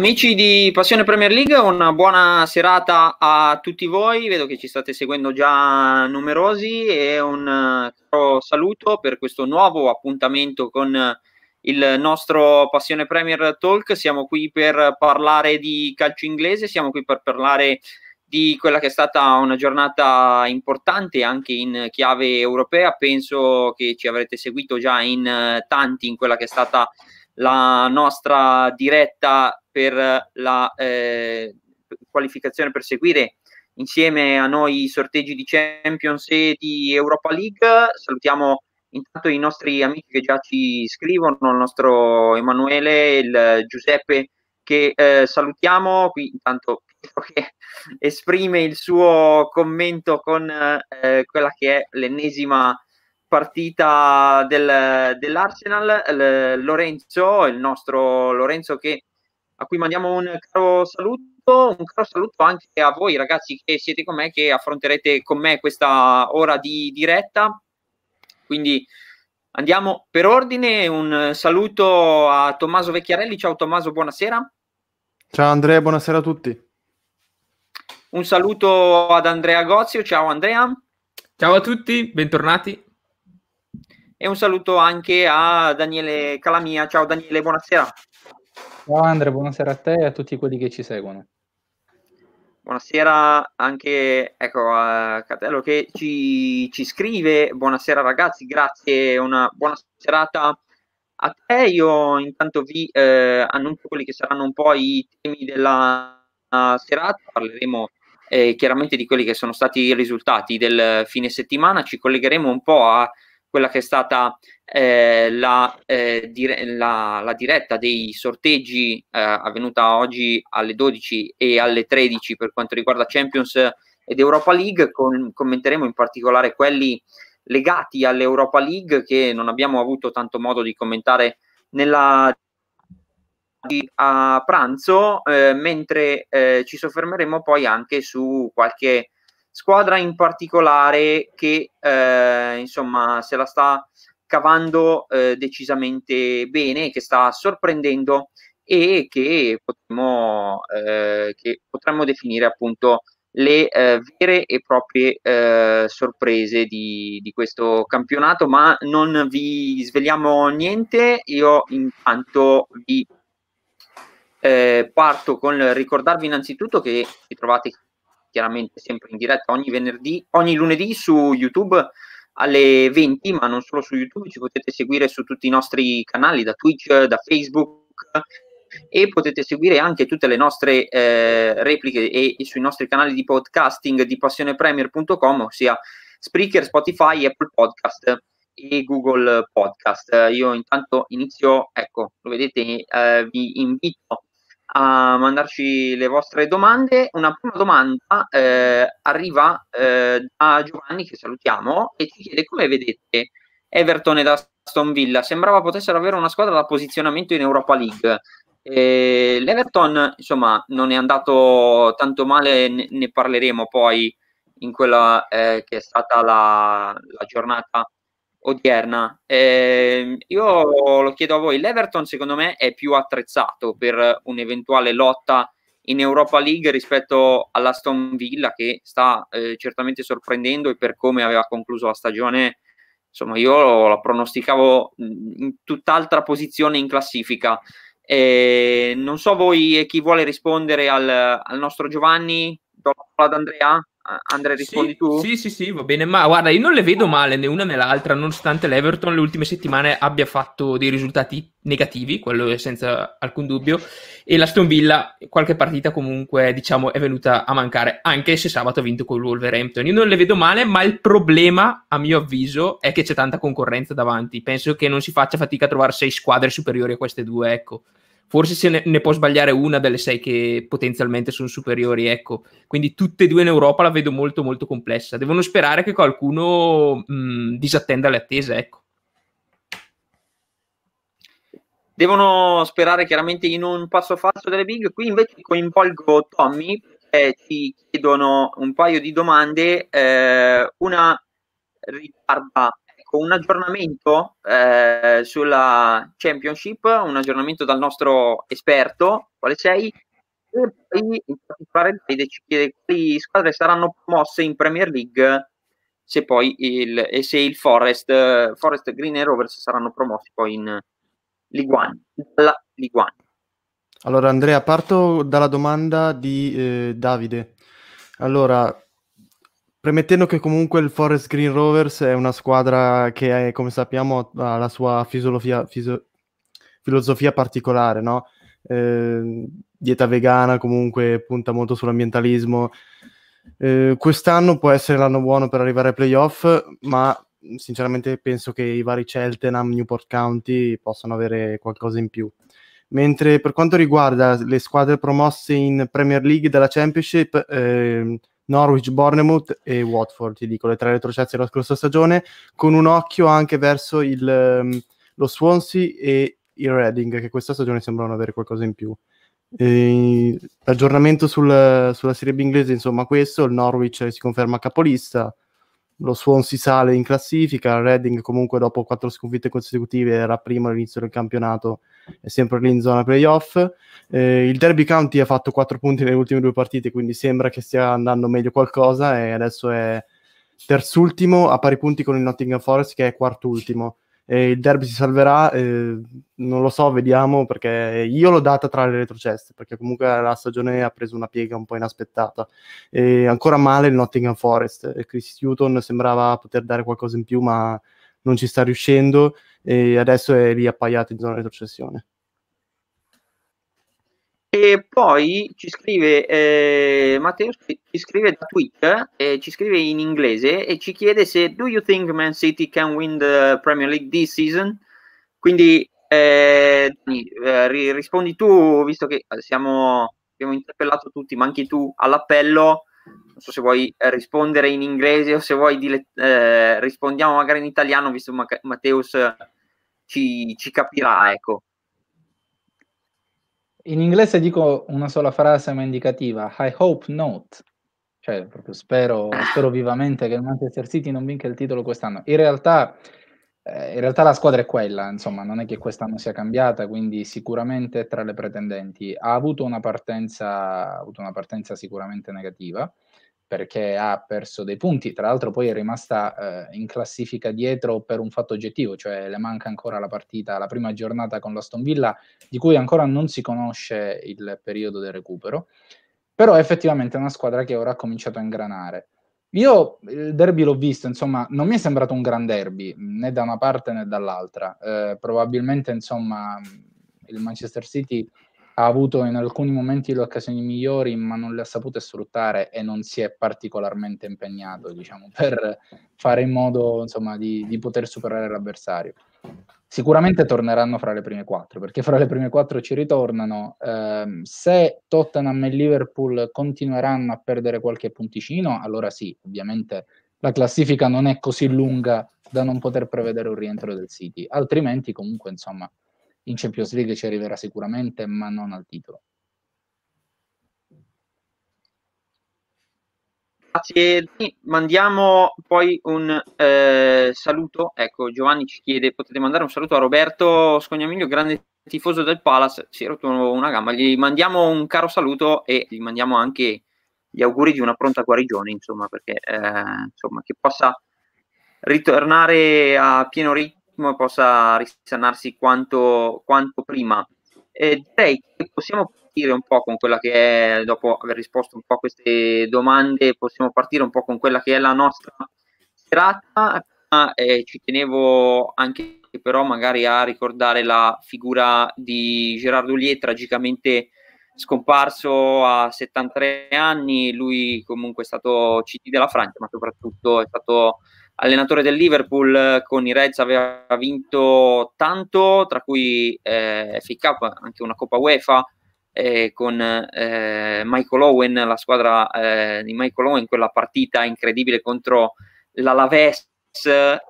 Amici di Passione Premier League, una buona serata a tutti voi. Vedo che ci state seguendo già numerosi e un caro saluto per questo nuovo appuntamento con il nostro Passione Premier Talk. Siamo qui per parlare di calcio inglese, siamo qui per parlare di quella che è stata una giornata importante anche in chiave europea. Penso che ci avrete seguito già in tanti in quella che è stata la nostra diretta per la eh, qualificazione per seguire insieme a noi i sorteggi di Champions e di Europa League. Salutiamo intanto i nostri amici che già ci scrivono, il nostro Emanuele, il Giuseppe che eh, salutiamo, qui intanto che esprime il suo commento con eh, quella che è l'ennesima partita del, dell'Arsenal. L- Lorenzo, il nostro Lorenzo che, a cui mandiamo un caro saluto, un caro saluto anche a voi ragazzi che siete con me, che affronterete con me questa ora di diretta. Quindi andiamo per ordine, un saluto a Tommaso Vecchiarelli, ciao Tommaso, buonasera. Ciao Andrea, buonasera a tutti. Un saluto ad Andrea Gozio, ciao Andrea. Ciao a tutti, bentornati. E un saluto anche a Daniele Calamia. Ciao Daniele, buonasera. Ciao Andre, buonasera a te e a tutti quelli che ci seguono. Buonasera anche ecco, a Catello che ci, ci scrive. Buonasera ragazzi, grazie, una buona serata a te. Io intanto vi eh, annuncio quelli che saranno un po' i temi della serata. Parleremo eh, chiaramente di quelli che sono stati i risultati del fine settimana. Ci collegheremo un po' a quella che è stata eh, la, eh, dire- la, la, diretta dei sorteggi eh, avvenuta oggi alle 12 e alle 13 per quanto riguarda Champions ed Europa League. Con- commenteremo in particolare quelli legati all'Europa League che non abbiamo avuto tanto modo di commentare nella a pranzo, eh, mentre eh, ci soffermeremo poi anche su qualche squadra in particolare che eh, insomma se la sta cavando eh, decisamente bene, che sta sorprendendo e che potremmo, eh, che potremmo definire appunto le eh, vere e proprie eh, sorprese di, di, questo campionato, ma non vi svegliamo niente. Io intanto vi eh, parto con ricordarvi innanzitutto che vi trovate chiaramente sempre in diretta ogni venerdì, ogni lunedì su YouTube alle 20, ma non solo su YouTube, ci potete seguire su tutti i nostri canali, da Twitch, da Facebook e potete seguire anche tutte le nostre eh, repliche e, e, sui nostri canali di podcasting di passionepremier.com, ossia Spreaker, Spotify, Apple Podcast e Google Podcast. Io intanto inizio, ecco, lo vedete, eh, vi invito a mandarci le vostre domande. Una prima domanda eh, arriva eh, da Giovanni, che salutiamo, e ci chiede come vedete Everton ed Aston Villa. Sembrava potessero avere una squadra da posizionamento in Europa League. Eh, L'Everton, insomma, non è andato tanto male, ne, ne parleremo poi in quella eh, che è stata la, la giornata odierna. Eh, io lo chiedo a voi, l'Everton secondo me è più attrezzato per un'eventuale lotta in Europa League rispetto all'Aston Villa che sta eh, certamente sorprendendo e per come aveva concluso la stagione, insomma io la pronosticavo in tutt'altra posizione in classifica. Eh, non so voi e chi vuole rispondere al, al nostro Giovanni, dopo ad Andrea. Andrea, rispondi sì, tu? Sì, sì, sì, va bene. Ma guarda, io non le vedo male né una né l'altra, nonostante l'Everton le ultime settimane abbia fatto dei risultati negativi, quello è senza alcun dubbio, e la Stone Villa qualche partita comunque, diciamo, è venuta a mancare, anche se sabato ha vinto con il Wolverhampton. Io non le vedo male, ma il problema, a mio avviso, è che c'è tanta concorrenza davanti. Penso che non si faccia fatica a trovare sei squadre superiori a queste due, ecco forse se ne, ne, può sbagliare una delle sei che potenzialmente sono superiori, ecco. Quindi tutte e due in Europa la vedo molto molto complessa. Devono sperare che qualcuno mh, disattenda le attese, ecco. Devono sperare chiaramente in un passo falso delle big. Qui invece coinvolgo Tommy perché ci chiedono un paio di domande. Eh, una riguarda con un aggiornamento eh, sulla Championship, un aggiornamento dal nostro esperto, quale sei, e poi in particolare ci chiede quali squadre saranno promosse in Premier League se poi il, e se il Forest, Forest Green e Rovers saranno promossi poi in Ligue 1, dalla Ligue 1. Allora Andrea, parto dalla domanda di eh, Davide. Allora, Premettendo che comunque il Forest Green Rovers è una squadra che, è, come sappiamo, ha la sua filosofia, fisio, filosofia particolare, no? eh, dieta vegana, comunque punta molto sull'ambientalismo. Eh, quest'anno può essere l'anno buono per arrivare ai playoff, ma sinceramente penso che i vari Cheltenham, Newport County possano avere qualcosa in più. Mentre per quanto riguarda le squadre promosse in Premier League della Championship, eh, Norwich, Bournemouth e Watford, ti dico, le tre retrocesse della scorsa stagione, con un occhio anche verso il, um, lo Swansea e il Reading, che questa stagione sembrano avere qualcosa in più. E, l'aggiornamento sul, sulla Serie B inglese, insomma, questo, il Norwich si conferma capolista, lo Swansea sale in classifica, il Reading comunque dopo quattro sconfitte consecutive era primo all'inizio del campionato, è sempre lì in zona playoff. Eh, il Derby County ha fatto quattro punti nelle ultime due partite, quindi sembra che stia andando meglio qualcosa e adesso è terzultimo a pari punti con il Nottingham Forest che è quartultimo. e il derby si salverà, eh, non lo so, vediamo, perché io l'ho data tra le retrocesse, perché comunque la stagione ha preso una piega un po' inaspettata. E ancora male il Nottingham Forest, Chris Hutton sembrava poter dare qualcosa in più, ma non ci sta riuscendo, e adesso è lì appaiato in zona retrocessione. E poi ci scrive eh, Matteo, ci scrive da Twitter, eh, ci scrive in inglese e ci chiede se do you think Man City can win the Premier League this season? Quindi eh, eh rispondi tu, visto che siamo, abbiamo interpellato tutti, ma anche tu all'appello. Non so se vuoi rispondere in inglese o se vuoi dile- eh, rispondiamo magari in italiano, visto che Matteus ci, ci capirà, ecco. In inglese dico una sola frase ma indicativa, I hope not. Cioè, proprio spero, spero vivamente che il Manchester City non vinca il titolo quest'anno. In realtà, eh, in realtà la squadra è quella, insomma, non è che quest'anno sia cambiata, quindi sicuramente tra le pretendenti. Ha avuto una partenza, avuto una partenza sicuramente negativa, perché ha perso dei punti, tra l'altro poi è rimasta eh, in classifica dietro per un fatto oggettivo, cioè le manca ancora la partita, la prima giornata con l'Aston Villa, di cui ancora non si conosce il periodo del recupero, però effettivamente è una squadra che ora ha cominciato a ingranare. Io il derby l'ho visto, insomma, non mi è sembrato un gran derby, né da una parte né dall'altra. Eh, probabilmente, insomma, il Manchester City ha avuto in alcuni momenti le occasioni migliori, ma non le ha sapute sfruttare e non si è particolarmente impegnato, diciamo, per fare in modo, insomma, di, di poter superare l'avversario. Sicuramente torneranno fra le prime quattro, perché fra le prime quattro ci ritornano. Eh, se Tottenham e Liverpool continueranno a perdere qualche punticino, allora sì, ovviamente la classifica non è così lunga da non poter prevedere un rientro del City. Altrimenti, comunque, insomma, in Champions League ci arriverà sicuramente, ma non al titolo. Grazie, mandiamo poi un eh, saluto. Ecco, Giovanni ci chiede: potete mandare un saluto a Roberto Scognamiglio, grande tifoso del Palace. Si è rotto una gamba. Gli mandiamo un caro saluto e gli mandiamo anche gli auguri di una pronta guarigione, insomma, perché eh, insomma, che possa ritornare a pieno ritmo ritmo possa risanarsi quanto, quanto prima. E direi che possiamo partire un po' con quella che è, dopo aver risposto un po' a queste domande, possiamo partire un po' con quella che è la nostra serata. Eh, ci tenevo anche però magari a ricordare la figura di Gerardo Liet, tragicamente scomparso a 73 anni, lui comunque è stato CT della Francia, ma soprattutto è stato allenatore del Liverpool con i Reds aveva vinto tanto, tra cui eh, FA Cup, anche una Coppa UEFA eh, con eh, Michael Owen, la squadra eh, di Michael Owen, quella partita incredibile contro l'Alaves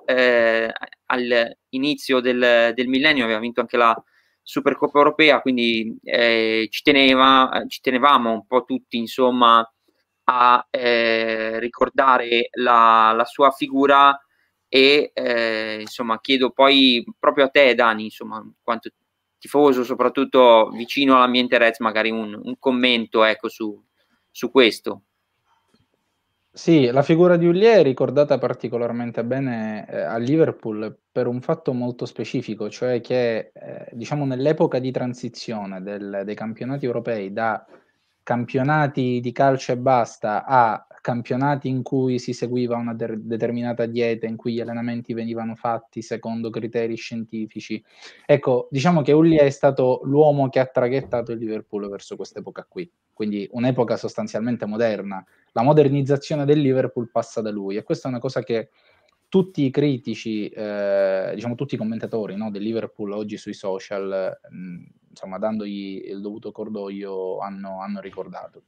eh, all'inizio del, del, millennio, aveva vinto anche la Supercoppa Europea, quindi eh, ci, teneva, ci tenevamo un po' tutti, insomma, a ricordare la, la, sua figura e eh, insomma chiedo poi proprio a te Dani, insomma, quanto tifoso, soprattutto vicino all'ambiente Reds, magari un, un commento ecco, su, su questo. Sì, la figura di Ullier è ricordata particolarmente bene eh, a Liverpool per un fatto molto specifico, cioè che eh, diciamo nell'epoca di transizione del, dei campionati europei da campionati di calcio e basta a campionati in cui si seguiva una de- determinata dieta, in cui gli allenamenti venivano fatti secondo criteri scientifici. Ecco, diciamo che Ulli è stato l'uomo che ha traghettato il Liverpool verso quest'epoca qui, quindi un'epoca sostanzialmente moderna. La modernizzazione del Liverpool passa da lui e questa è una cosa che tutti i critici, eh, diciamo tutti i commentatori no, del Liverpool oggi sui social, mh, insomma, dandogli il dovuto cordoglio, hanno, hanno, ricordato.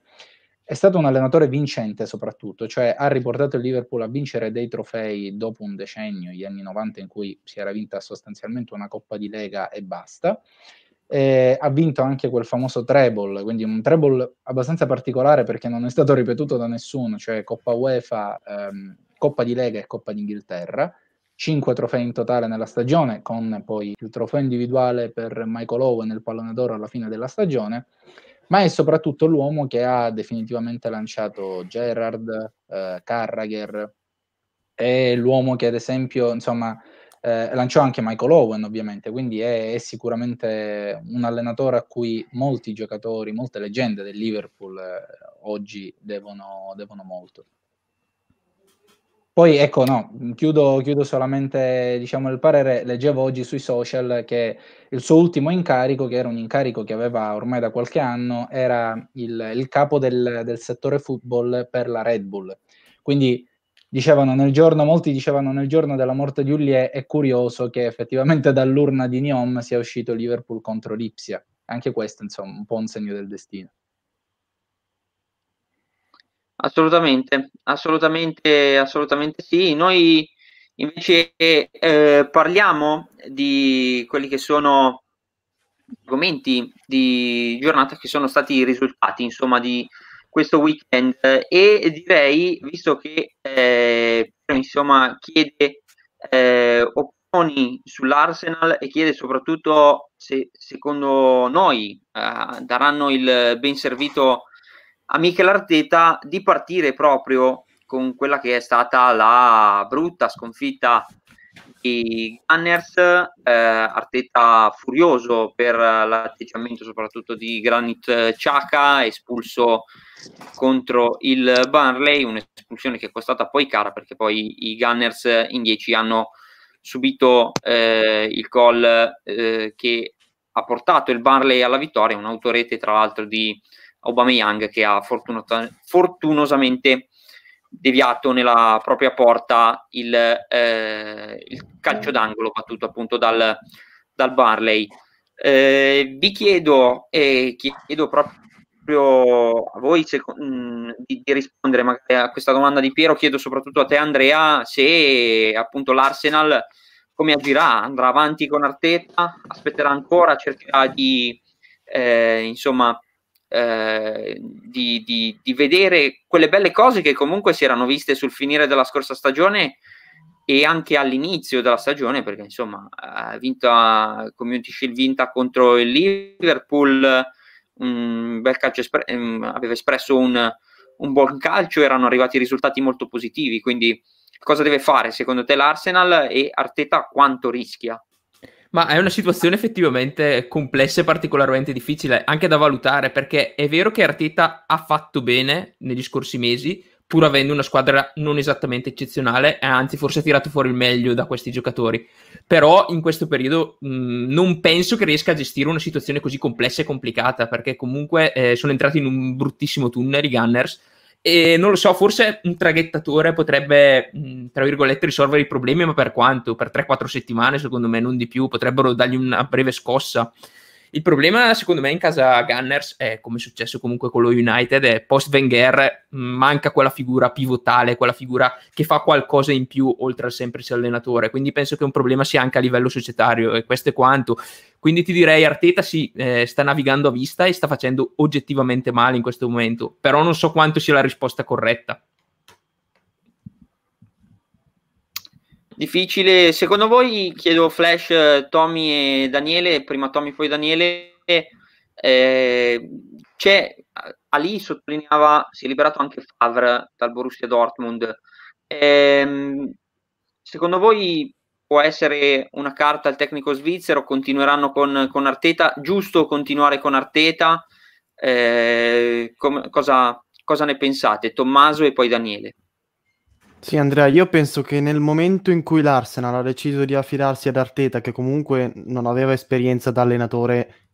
È stato un allenatore vincente soprattutto, cioè ha riportato il Liverpool a vincere dei trofei dopo un decennio, gli anni 90 in cui si era vinta sostanzialmente una Coppa di Lega e basta. E ha vinto anche quel famoso treble, quindi un treble abbastanza particolare perché non è stato ripetuto da nessuno, cioè Coppa UEFA, ehm, Coppa di Lega e Coppa d'Inghilterra, cinque trofei in totale nella stagione, con poi il trofeo individuale per Michael Owen nel pallone d'oro alla fine della stagione, ma è soprattutto l'uomo che ha definitivamente lanciato Gerrard, eh, Carragher, è l'uomo che ad esempio, insomma, eh, lanciò anche Michael Owen ovviamente, quindi è, è, sicuramente un allenatore a cui molti giocatori, molte leggende del Liverpool eh, oggi devono, devono molto. Poi ecco, no, chiudo, chiudo solamente diciamo, il parere. Leggevo oggi sui social che il suo ultimo incarico, che era un incarico che aveva ormai da qualche anno, era il, il capo del, del, settore football per la Red Bull. Quindi dicevano nel giorno, molti dicevano nel giorno della morte di Ullier è curioso che effettivamente dall'urna di Niom sia uscito Liverpool contro l'Ipsia. Anche questo, insomma, un po' un segno del destino. Assolutamente, assolutamente, assolutamente sì. Noi invece eh, parliamo di quelli che sono argomenti di giornata che sono stati i risultati, insomma, di questo weekend e direi, visto che eh, insomma chiede eh, opinioni sull'Arsenal e chiede soprattutto se secondo noi eh, daranno il ben servito a Michel Arteta di partire proprio con quella che è stata la brutta sconfitta di Gunners, eh, Arteta furioso per l'atteggiamento soprattutto di Granit Xhaka, espulso contro il Burnley, un'espulsione che è costata poi cara perché poi i Gunners in 10 hanno subito eh, il gol eh, che ha portato il Burnley alla vittoria, un'autorete tra l'altro di Aubameyang che ha fortunosamente deviato nella propria porta il, eh, il calcio d'angolo battuto appunto dal, dal Barley. Eh, vi chiedo, e chiedo proprio a voi se, mh, mm, di, di, rispondere magari a questa domanda di Piero, chiedo soprattutto a te Andrea se appunto l'Arsenal come agirà, andrà avanti con Arteta, aspetterà ancora, cercherà di eh, insomma eh, di, di, di, vedere quelle belle cose che comunque si erano viste sul finire della scorsa stagione e anche all'inizio della stagione, perché insomma ha vinto a Community Shield vinta contro il Liverpool, un bel calcio espre- ehm, aveva espresso un, un buon calcio, erano arrivati risultati molto positivi, quindi cosa deve fare secondo te l'Arsenal e Arteta quanto rischia? Ma è una situazione effettivamente complessa e particolarmente difficile anche da valutare perché è vero che Arteta ha fatto bene negli scorsi mesi, pur avendo una squadra non esattamente eccezionale, anzi forse ha tirato fuori il meglio da questi giocatori. Però in questo periodo mh, non penso che riesca a gestire una situazione così complessa e complicata perché comunque eh, sono entrati in un bruttissimo tunnel i Gunners e non lo so, forse un traghettatore potrebbe, tra virgolette, risolvere i problemi, ma per quanto? Per 3-4 settimane, secondo me, non di più. Potrebbero dargli una breve scossa. Il problema, secondo me, in casa Gunners è come è successo comunque con lo United, è post Wenger manca quella figura pivotale, quella figura che fa qualcosa in più oltre al semplice allenatore. Quindi penso che un problema sia anche a livello societario e questo è quanto. Quindi ti direi Arteta sì, eh, sta navigando a vista e sta facendo oggettivamente male in questo momento, però non so quanto sia la risposta corretta. Difficile, secondo voi, chiedo Flash, Tommy e Daniele, prima Tommy poi Daniele, eh, c'è, Ali sottolineava, si è liberato anche Favre dal Borussia Dortmund, eh, secondo voi può essere una carta al tecnico svizzero, continueranno con, con Arteta, giusto continuare con Arteta, eh, com- cosa, cosa ne pensate? Tommaso e poi Daniele. Sì, Andrea, io penso che nel momento in cui l'Arsenal ha deciso di affidarsi ad Arteta, che comunque non aveva esperienza da allenatore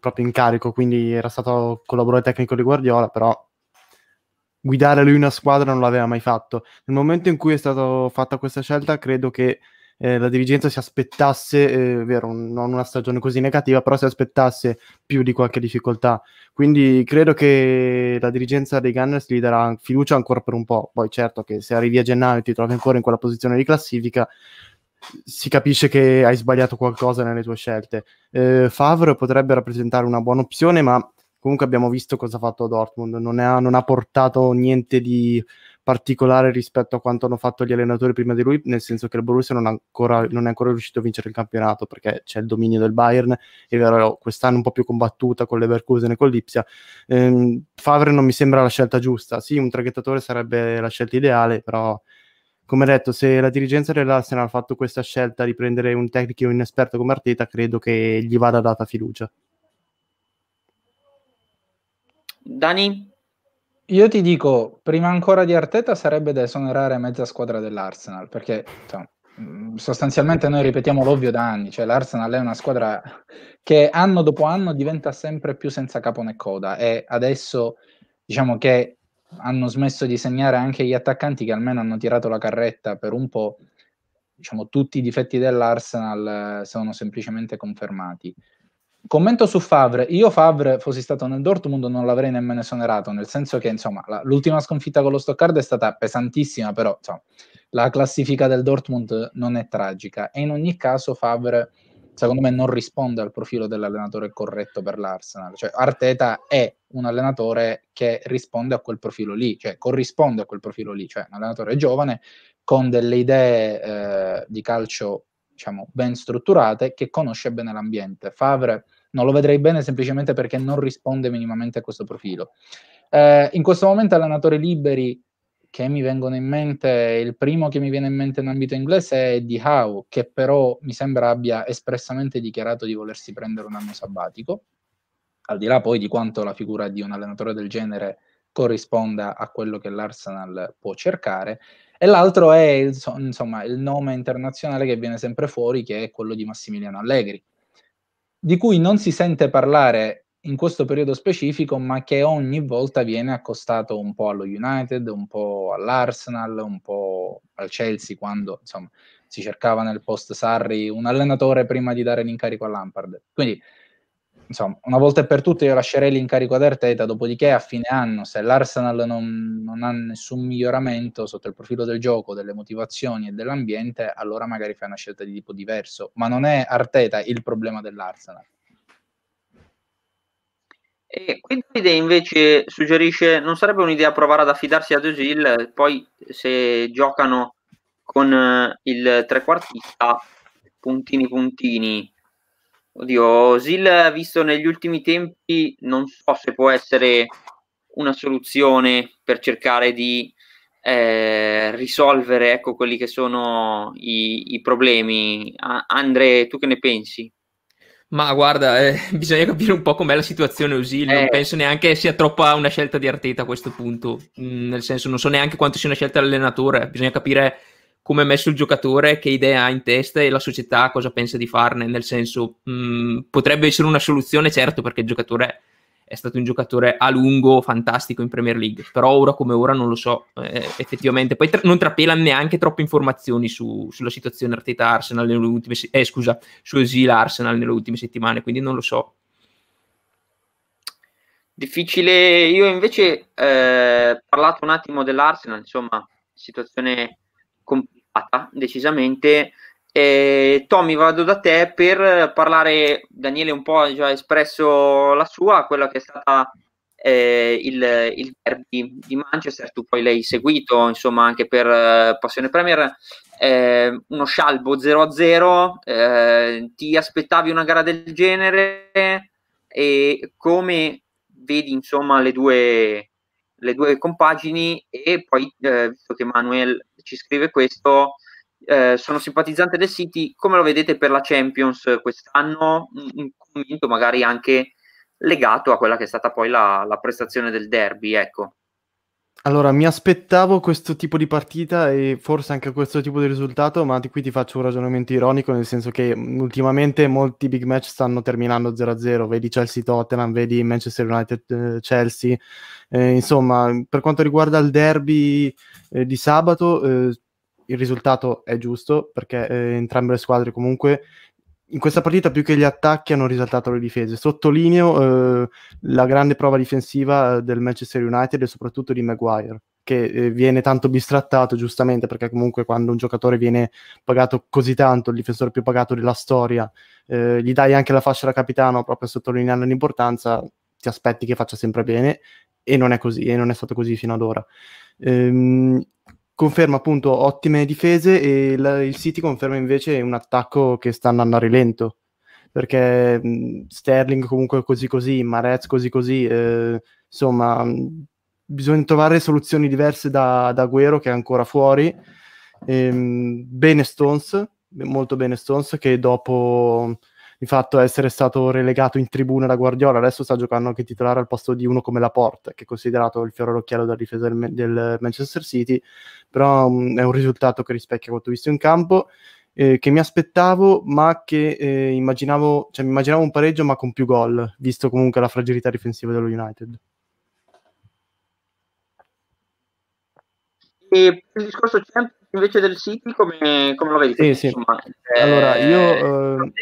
proprio in carico, quindi era stato collaboratore tecnico di Guardiola, però guidare lui una squadra non l'aveva mai fatto. Nel momento in cui è stata fatta questa scelta, credo che eh, la dirigenza si aspettasse, eh, vero, non una stagione così negativa, però si aspettasse più di qualche difficoltà. Quindi credo che la dirigenza dei Gunners gli darà fiducia ancora per un po'. Poi certo che se arrivi a gennaio e ti trovi ancora in quella posizione di classifica, si capisce che hai sbagliato qualcosa nelle tue scelte. Eh, Favre potrebbe rappresentare una buona opzione, ma comunque abbiamo visto cosa ha fatto Dortmund, non, ha, non ha portato niente di particolare rispetto a quanto hanno fatto gli allenatori prima di lui, nel senso che il Borussia non, ancora, non è ancora riuscito a vincere il campionato perché c'è il dominio del Bayern, è vero, quest'anno un po' più combattuta con l'Everkusen e con l'Ipsia. Ehm, Favre non mi sembra la scelta giusta, sì, un traghettatore sarebbe la scelta ideale, però come detto, se la dirigenza dell'Arsenal ha fatto questa scelta di prendere un tecnico inesperto come Arteta, credo che gli vada data fiducia. Dani? Io ti dico, prima ancora di Arteta sarebbe da esonerare mezza squadra dell'Arsenal, perché mm, sostanzialmente noi ripetiamo l'ovvio da anni, cioè l'Arsenal è una squadra che anno dopo anno diventa sempre più senza capo né coda e adesso diciamo che hanno smesso di segnare anche gli attaccanti che almeno hanno tirato la carretta per un po', diciamo tutti i difetti dell'Arsenal eh, sono semplicemente confermati. Commento su Favre, io Favre fossi stato nel Dortmund non l'avrei nemmeno esonerato, nel senso che insomma la, l'ultima sconfitta con lo Stoccarda è stata pesantissima, però insomma, la classifica del Dortmund non è tragica e in ogni caso Favre secondo me non risponde al profilo dell'allenatore corretto per l'Arsenal. Cioè, Arteta è un allenatore che risponde a quel profilo lì, cioè corrisponde a quel profilo lì, cioè un allenatore giovane con delle idee eh, di calcio diciamo ben strutturate che conosce bene l'ambiente. Favre non lo vedrei bene semplicemente perché non risponde minimamente a questo profilo. Eh, in questo momento allenatori liberi che mi vengono in mente, il primo che mi viene in mente in ambito inglese è Di Howe, che però mi sembra abbia espressamente dichiarato di volersi prendere un anno sabbatico, al di là poi di quanto la figura di un allenatore del genere corrisponda a quello che l'Arsenal può cercare, e l'altro è insomma, il nome internazionale che viene sempre fuori, che è quello di Massimiliano Allegri, di cui non si sente parlare in questo periodo specifico, ma che ogni volta viene accostato un po' allo United, un po' all'Arsenal, un po' al Chelsea, quando insomma, si cercava nel post Sarri un allenatore prima di dare l'incarico a Lampard. Quindi, insomma, una volta e per tutte io lascerei l'incarico ad Arteta, dopodiché a fine anno, se l'Arsenal non, non ha nessun miglioramento sotto il profilo del gioco, delle motivazioni e dell'ambiente, allora magari fai una scelta di tipo diverso. Ma non è Arteta il problema dell'Arsenal e qui Davide invece suggerisce: non sarebbe un'idea provare ad affidarsi ad Osil, poi se giocano con eh, il trequartista, puntini puntini. Oddio, Osil visto negli ultimi tempi, non so se può essere una soluzione per cercare di eh, risolvere ecco, quelli che sono i, i problemi. Andre, tu che ne pensi? Ma guarda, eh, bisogna capire un po' com'è la situazione Usil, non Eh. penso neanche sia troppa una scelta di Arteta a questo punto, Mm, nel senso non so neanche quanto sia una scelta dell'allenatore, bisogna capire come è messo il giocatore, che idee ha in testa e la società cosa pensa di farne, nel senso mm, potrebbe essere una soluzione certo perché il giocatore è stato un giocatore a lungo fantastico in Premier League, però ora come ora non lo so eh, effettivamente. Poi tra- non trapela neanche troppe informazioni su- sulla situazione Arteta Arsenal nelle ultime se- eh, scusa, su Osil Arsenal nelle ultime settimane, quindi non lo so. Difficile, io invece eh, parlato un attimo dell'Arsenal, insomma, situazione complicata, decisamente. E, Tommy, vado da te per parlare, Daniele un po' ha già espresso la sua, quella che è stata eh, il, il derby di Manchester, tu poi l'hai seguito, insomma, anche per eh, Passione Premier, eh, uno scialbo 0-0, eh, ti aspettavi una gara del genere? E come vedi insomma le due, le due compagini? E poi eh, visto che Manuel ci scrive questo eh, sono simpatizzante del City come lo vedete per la Champions quest'anno? Un, commento magari anche legato a quella che è stata poi la, la prestazione del derby ecco Allora, mi aspettavo questo tipo di partita e forse anche questo tipo di risultato, ma di qui ti faccio un ragionamento ironico, nel senso che mh, ultimamente molti big match stanno terminando 0-0, vedi Chelsea-Tottenham, vedi Manchester United-Chelsea, eh, insomma, per quanto riguarda il derby eh, di sabato, eh, il risultato è giusto, perché eh, entrambe le squadre comunque in questa partita più che gli attacchi hanno risaltato le difese. Sottolineo eh, la grande prova difensiva eh, del Manchester United e soprattutto di Maguire, che eh, viene tanto bistrattato giustamente perché comunque quando un giocatore viene pagato così tanto, il difensore più pagato della storia, eh, gli dai anche la fascia da capitano proprio sottolineando l'importanza, ti aspetti che faccia sempre bene e non è così, e non è stato così fino ad ora. Ehm, conferma appunto ottime difese e la- il City conferma invece un attacco che sta andando a rilento. Perché mh, Sterling comunque così così, Marez così così, eh, insomma mh, bisogna trovare soluzioni diverse da, da Agüero che è ancora fuori. Ehm, bene Stones, molto bene Stones, che dopo di fatto essere stato relegato in tribuna da Guardiola, adesso sta giocando anche titolare al posto di uno come Laporte, che è considerato il fiore all'occhiello della difesa del, del Manchester City, però um, è un risultato che rispecchia quanto visto in campo, eh, che mi aspettavo, ma che eh, immaginavo, cioè mi immaginavo un pareggio ma con più gol, visto comunque la fragilità difensiva dello United. E il discorso Champions invece del City come, come lo vedi? Sì, sì. Insomma, allora, eh, io... eh...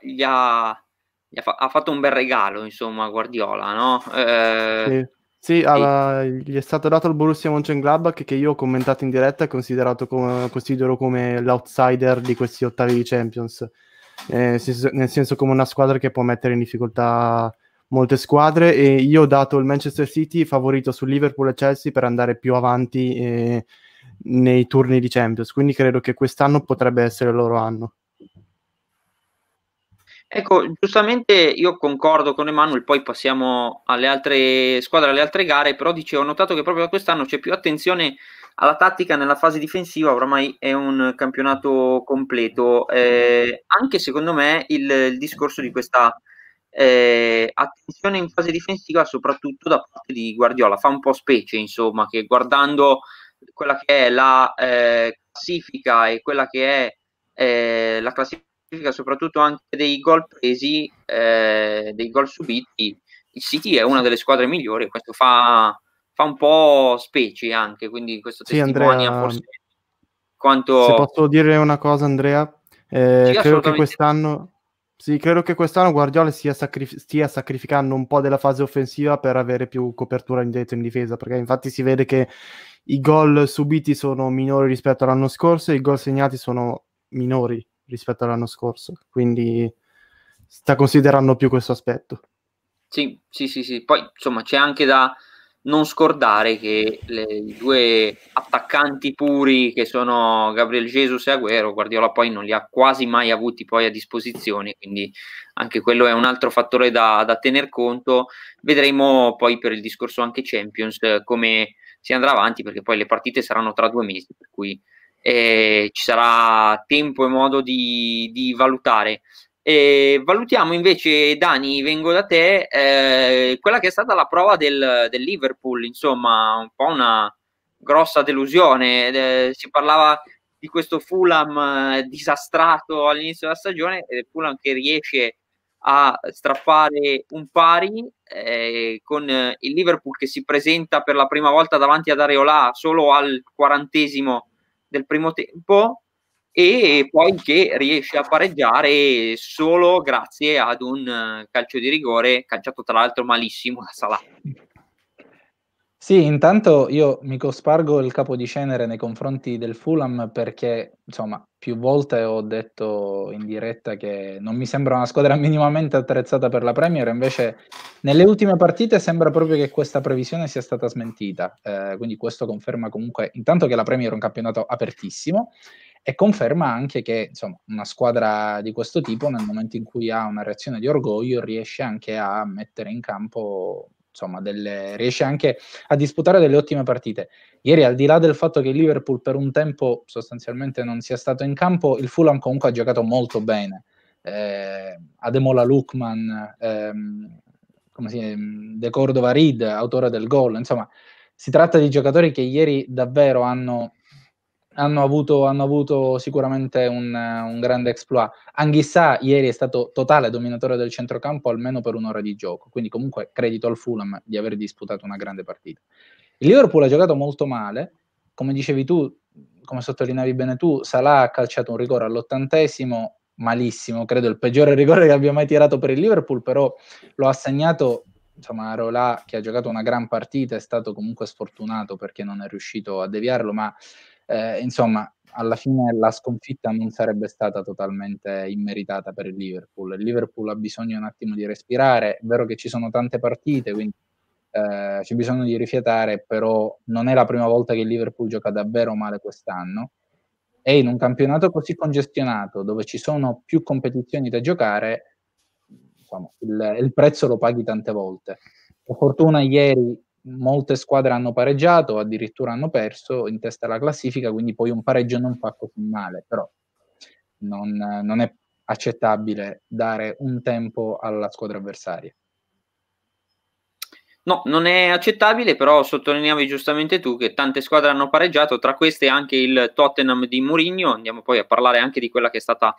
gli ha, gli ha, fa- ha, fatto un bel regalo, insomma, Guardiola, no? Eh, sì, sì alla, gli è stato dato il Borussia Mönchengladbach che io ho commentato in diretta e considerato come, considero come l'outsider di questi ottavi di Champions. Eh, nel senso come una squadra che può mettere in difficoltà molte squadre e io ho dato il Manchester City favorito su Liverpool e Chelsea per andare più avanti eh, nei turni di Champions, quindi credo che quest'anno potrebbe essere il loro anno. Ecco, giustamente io concordo con Emanuel, poi passiamo alle altre squadre, alle altre gare, però dicevo, ho notato che proprio quest'anno c'è più attenzione alla tattica nella fase difensiva, oramai è un campionato completo, eh, anche secondo me il, il discorso di questa eh, attenzione in fase difensiva soprattutto da parte di Guardiola, fa un po' specie insomma che guardando quella che è la eh, classifica e quella che è eh, la classifica soprattutto anche dei gol presi, eh, dei gol subiti, il City è una delle squadre migliori, questo fa, fa un po' specie anche, quindi questo sì, testimonia Andrea, forse quanto... Se posso dire una cosa Andrea, eh, sì, credo che quest'anno... Sì, credo che quest'anno Guardiola stia, sacrif- stia, sacrificando un po' della fase offensiva per avere più copertura indietro in difesa, perché infatti si vede che i gol subiti sono minori rispetto all'anno scorso e i gol segnati sono minori rispetto all'anno scorso, quindi sta considerando più questo aspetto. Sì, sì, sì, sì. Poi insomma c'è anche da non scordare che le, i due attaccanti puri che sono Gabriel Jesus e Agüero, Guardiola poi non li ha quasi mai avuti poi a disposizione, quindi anche quello è un altro fattore da, da tener conto. Vedremo poi per il discorso anche Champions come si andrà avanti perché poi le partite saranno tra due mesi, per cui eh, ci sarà tempo e modo di, di valutare. E valutiamo invece, Dani, vengo da te, eh, quella che è stata la prova del, del, Liverpool, insomma, un po' una grossa delusione. Eh, si parlava di questo Fulham eh, disastrato all'inizio della stagione e Fulham che riesce a strappare un pari eh, con il Liverpool che si presenta per la prima volta davanti ad Areola solo al quarantesimo del primo tempo e poi che riesce a pareggiare solo grazie ad un calcio di rigore calciato tra l'altro malissimo da Salah. Sì, intanto io mi cospargo il capo di cenere nei confronti del Fulham perché, insomma, più volte ho detto in diretta che non mi sembra una squadra minimamente attrezzata per la Premier, invece nelle ultime partite sembra proprio che questa previsione sia stata smentita. Eh, quindi questo conferma comunque intanto che la Premier è un campionato apertissimo e conferma anche che insomma, una squadra di questo tipo nel momento in cui ha una reazione di orgoglio riesce anche a mettere in campo insomma, delle, riesce anche a disputare delle ottime partite. Ieri, al di là del fatto che il Liverpool per un tempo sostanzialmente non sia stato in campo, il Fulham comunque ha giocato molto bene. Eh, Ademola Lukman, ehm, De Cordova Reed, autore del gol, insomma, si tratta di giocatori che ieri davvero hanno hanno avuto, hanno avuto sicuramente un, un, grande exploit. Anghissà ieri è stato totale dominatore del centrocampo almeno per un'ora di gioco, quindi comunque credito al Fulham di aver disputato una grande partita. Il Liverpool ha giocato molto male, come dicevi tu, come sottolineavi bene tu, Salah ha calciato un rigore all'ottantesimo, malissimo, credo il peggiore rigore che abbia mai tirato per il Liverpool, però lo ha segnato insomma Arola che ha giocato una gran partita è stato comunque sfortunato perché non è riuscito a deviarlo, ma eh, insomma, alla fine la sconfitta non sarebbe stata totalmente immeritata per il Liverpool. Il Liverpool ha bisogno un attimo di respirare, è vero che ci sono tante partite, quindi eh, c'è bisogno di rifiatare, però non è la prima volta che il Liverpool gioca davvero male quest'anno. E in un campionato così congestionato, dove ci sono più competizioni da giocare, insomma, il, il prezzo lo paghi tante volte. Per fortuna ieri molte squadre hanno pareggiato, addirittura hanno perso in testa alla classifica, quindi poi un pareggio non fa così male, però non, non è accettabile dare un tempo alla squadra avversaria. No, non è accettabile, però sottolineavi giustamente tu che tante squadre hanno pareggiato, tra queste anche il Tottenham di Mourinho, andiamo poi a parlare anche di quella che è stata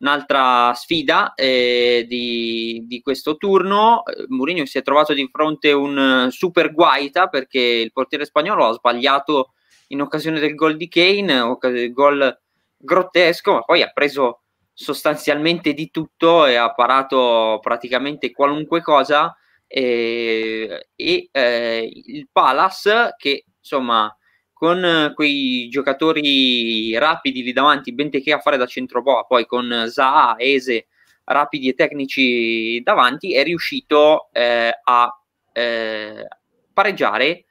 un'altra sfida eh, di, di, questo turno. Mourinho si è trovato di fronte un super guaita perché il portiere spagnolo ha sbagliato in occasione del gol di Kane, gol grottesco, ma poi ha preso sostanzialmente di tutto e ha parato praticamente qualunque cosa e, e eh, il Palace che insomma con quei giocatori rapidi lì davanti, Benteke a fare da centroboa, poi con Zaha, Ese, rapidi e tecnici davanti, è riuscito eh, a eh, pareggiare.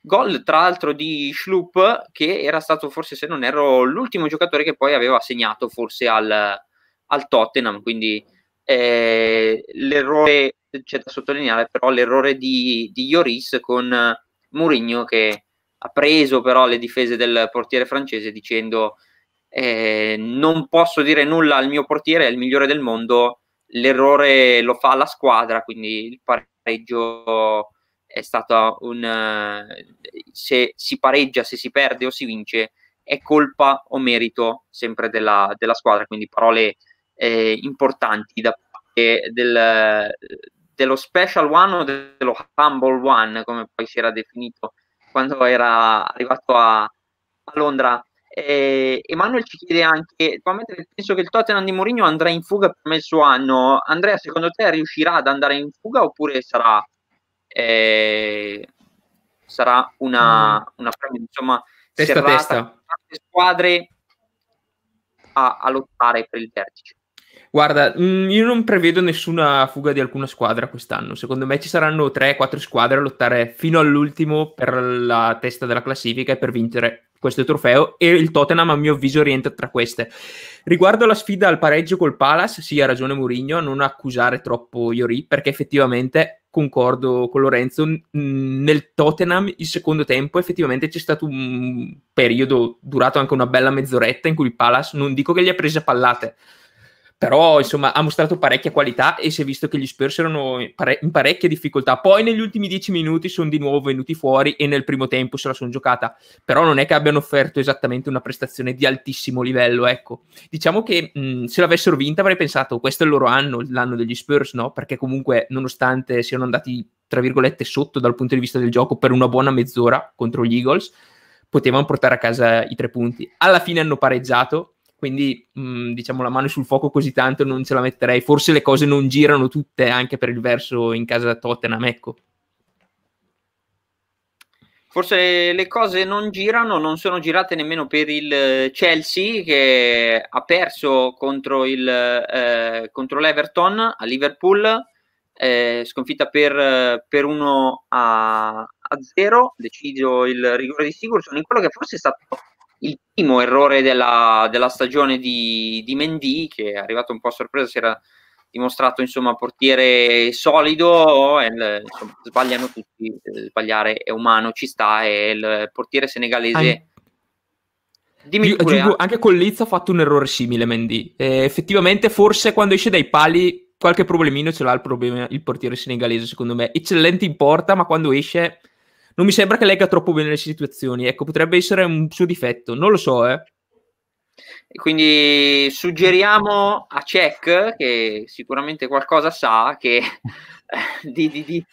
Gol tra l'altro di Schlupp, che era stato forse, se non erro, l'ultimo giocatore che poi aveva segnato forse al, al Tottenham. Quindi eh, l'errore, c'è da sottolineare però l'errore di, di Lloris con Mourinho che ha preso però le difese del portiere francese dicendo eh, non posso dire nulla al mio portiere, è il migliore del mondo, l'errore lo fa la squadra, quindi il pareggio è stato un... se si pareggia, se si perde o si vince, è colpa o merito sempre della, della squadra, quindi parole eh, importanti da parte del, dello special one o dello humble one, come poi si era definito quando era arrivato a, a Londra. E Emanuele ci chiede anche, penso che il Tottenham di Mourinho andrà in fuga per il suo anno. Andrea, secondo te riuscirà ad andare in fuga oppure sarà, eh, sarà una, mm. una insomma, testa serrata, testa. squadre a, a lottare per il vertice? Guarda, mm, io non prevedo nessuna fuga di alcuna squadra quest'anno. Secondo me ci saranno 3-4 squadre a lottare fino all'ultimo per la testa della classifica e per vincere questo trofeo e il Tottenham a mio avviso rientra tra queste. Riguardo la sfida al pareggio col Palace, sì ha ragione Mourinho a non accusare troppo Iori perché effettivamente concordo con Lorenzo nel Tottenham il secondo tempo effettivamente c'è stato un periodo durato anche una bella mezz'oretta in cui il Palace non dico che gli ha prese a pallate però insomma ha mostrato parecchia qualità e si è visto che gli Spurs erano in, pare- parecchia difficoltà. Poi negli ultimi dieci minuti sono di nuovo venuti fuori e nel primo tempo se la sono giocata, però non è che abbiano offerto esattamente una prestazione di altissimo livello, ecco. Diciamo che mh, se l'avessero vinta avrei pensato questo è il loro anno, l'anno degli Spurs, no? Perché comunque nonostante siano andati tra virgolette sotto dal punto di vista del gioco per una buona mezz'ora contro gli Eagles, potevano portare a casa i tre punti. Alla fine hanno pareggiato quindi mh, mm, diciamo la mano sul fuoco così tanto non ce la metterei. Forse le cose non girano tutte anche per il verso in casa da Tottenham, ecco. Forse le cose non girano, non sono girate nemmeno per il Chelsea che ha perso contro, il, eh, contro l'Everton a Liverpool, eh, sconfitta per, per 1 a, a 0, deciso il rigore di Sigurdsson in quello che forse è stato il primo errore della, della stagione di, di Mendy, che è arrivato un po' a sorpresa, si era dimostrato insomma portiere solido, e, insomma, sbagliano tutti, eh, sbagliare è umano, ci sta, e il portiere senegalese... Dimmi pure, aggiungo, anche con Liz ha fatto un errore simile Mendy. Eh, effettivamente forse quando esce dai pali qualche problemino ce l'ha il, problema, il portiere senegalese secondo me. Eccellente in porta, ma quando esce non mi sembra che legga troppo bene le situazioni. Ecco, potrebbe essere un suo difetto, non lo so, eh. Quindi suggeriamo a Cech, che sicuramente qualcosa sa, che, di, di, di,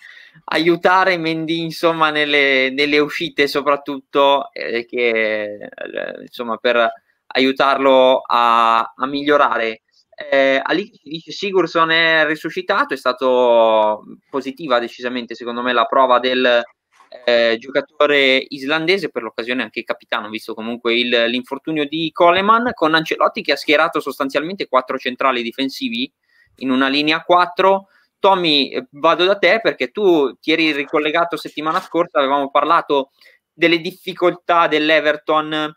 aiutare Mendy insomma, nelle, nelle uscite, soprattutto eh, che, eh, insomma, per aiutarlo a, a migliorare. Eh, Ali dice Sigurdsson è risuscitato, è stato positiva decisamente secondo me la prova del, eh, giocatore islandese, per l'occasione anche capitano, visto comunque il, l'infortunio di Coleman, con Ancelotti che ha schierato sostanzialmente quattro centrali difensivi in una linea 4. Tommy, eh, vado da te perché tu ti eri ricollegato settimana scorsa, avevamo parlato delle difficoltà dell'Everton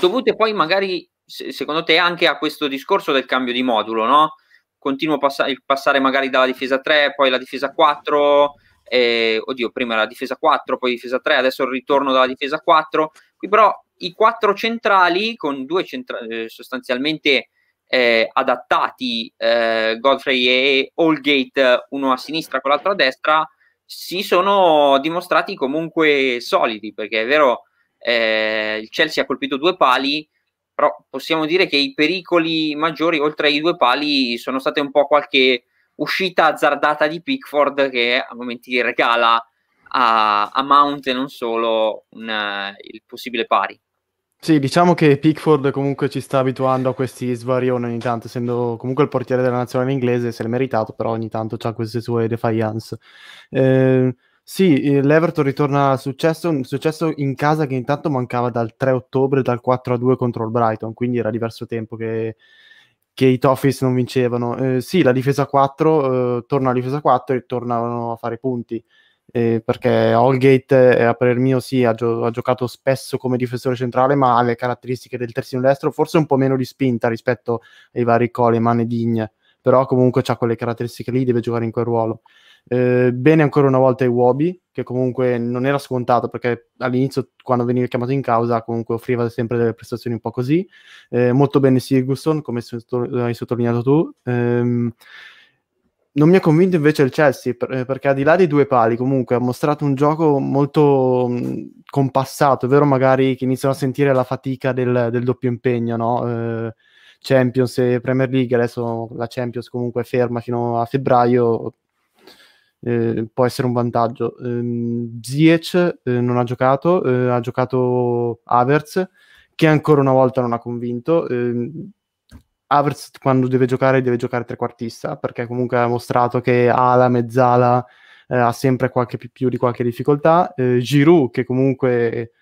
dovute poi magari, secondo te, anche a questo discorso del cambio di modulo, no? Continuo a pass- passare magari dalla difesa 3, poi la difesa 4, eh, oddio, prima era difesa 4, poi difesa 3, adesso il ritorno dalla difesa 4. Qui però i quattro centrali con due centra- eh, sostanzialmente eh, adattati, eh, Godfrey e Allgate, uno a sinistra con l'altro a destra, si sono dimostrati comunque solidi, perché è vero, eh, il Chelsea ha colpito due pali, però possiamo dire che i pericoli maggiori, oltre ai due pali, sono state un po' qualche uscita azzardata di Pickford che a momenti regala a, a Mount e non solo un, il possibile pari. Sì, diciamo che Pickford comunque ci sta abituando a questi svarioni ogni tanto, essendo comunque il portiere della nazionale inglese, se l'è meritato, però ogni tanto ha queste sue defiance. Eh, sì, l'Everton ritorna al successo, un successo in casa che intanto mancava dal 3 ottobre, dal 4-2 contro il Brighton, quindi era diverso tempo che, che i Toffees non vincevano. Eh, sì, la difesa 4, eh, torna alla difesa 4 e tornano a fare punti eh, perché Holgate, eh, a parer mio, sì, ha, gio- ha, giocato spesso come difensore centrale, ma ha le caratteristiche del terzino destro, forse un po' meno di spinta rispetto ai vari Coleman e Digne, però comunque ha quelle caratteristiche lì, deve giocare in quel ruolo. Eh, bene ancora una volta Iwobi, che comunque non era scontato perché all'inizio quando veniva chiamato in causa comunque offriva sempre delle prestazioni un po' così. Eh, molto bene Sigurdsson, come hai sottolineato tu. Eh, non mi ha convinto invece il Chelsea per, eh, perché al di là dei due pali comunque ha mostrato un gioco molto mh, compassato, è vero magari che iniziano a sentire la fatica del, del doppio impegno, no? eh, Champions e Premier League, adesso la Champions comunque è ferma fino a febbraio, eh, può essere un vantaggio. Eh, Ziyech eh, non ha giocato, eh, ha giocato Havertz che ancora una volta non ha convinto. Eh, Havertz quando deve giocare deve giocare trequartista perché comunque ha mostrato che ha la mezzala eh, ha sempre qualche più, più di qualche difficoltà Giroud che comunque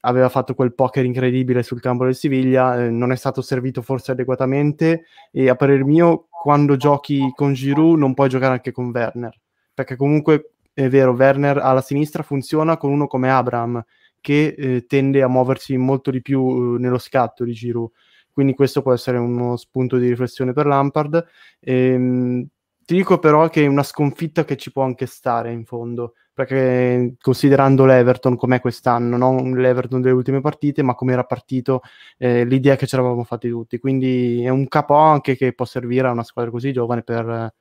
aveva fatto quel poker incredibile sul campo del Siviglia eh, non è stato servito forse adeguatamente e a parer mio quando giochi con Giroud non puoi giocare anche con Werner perché comunque è vero Werner alla sinistra funziona con uno come Abraham che eh, tende a muoversi molto di più eh, nello scatto di Giroud quindi questo può essere uno spunto di riflessione per Lampard. Ehm, ti dico però che è una sconfitta che ci può anche stare in fondo, perché considerando l'Everton com'è quest'anno, non l'Everton delle ultime partite, ma come era partito, eh, l'idea che ci eravamo fatti tutti. Quindi è un capo anche che può servire a una squadra così giovane per,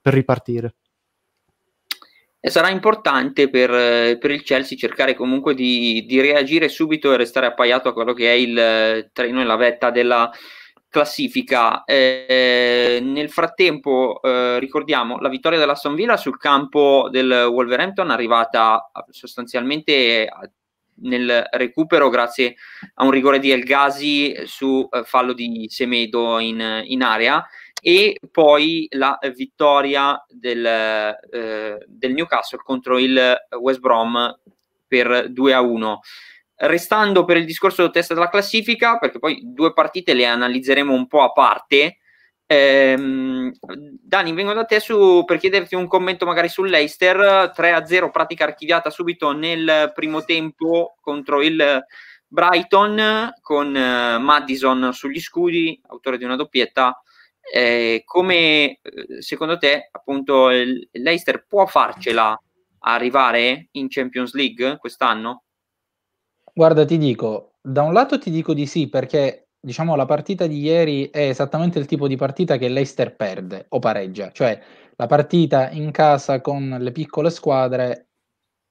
per ripartire. Sarà importante per, per, il Chelsea cercare comunque di, di, reagire subito e restare appaiato a quello che è il treno e la vetta della classifica. Eh, nel frattempo, eh, ricordiamo la vittoria della Villa sul campo del Wolverhampton, arrivata sostanzialmente nel recupero grazie a un rigore di El Ghazi su eh, fallo di Semedo in, in area e poi la vittoria del, eh, del Newcastle contro il West Brom per 2 a 1. Restando per il discorso testa della classifica, perché poi due partite le analizzeremo un po' a parte. Ehm, Dani, vengo da te su, per chiederti un commento magari sull'Eister 3-0, pratica archiviata subito nel primo tempo contro il Brighton con uh, Madison sugli scudi, autore di una doppietta eh, come eh, secondo te appunto l'Eister può farcela arrivare in Champions League quest'anno? Guarda, ti dico, da un lato ti dico di sì perché diciamo la partita di ieri è esattamente il tipo di partita che l'Eister perde o pareggia, cioè la partita in casa con le piccole squadre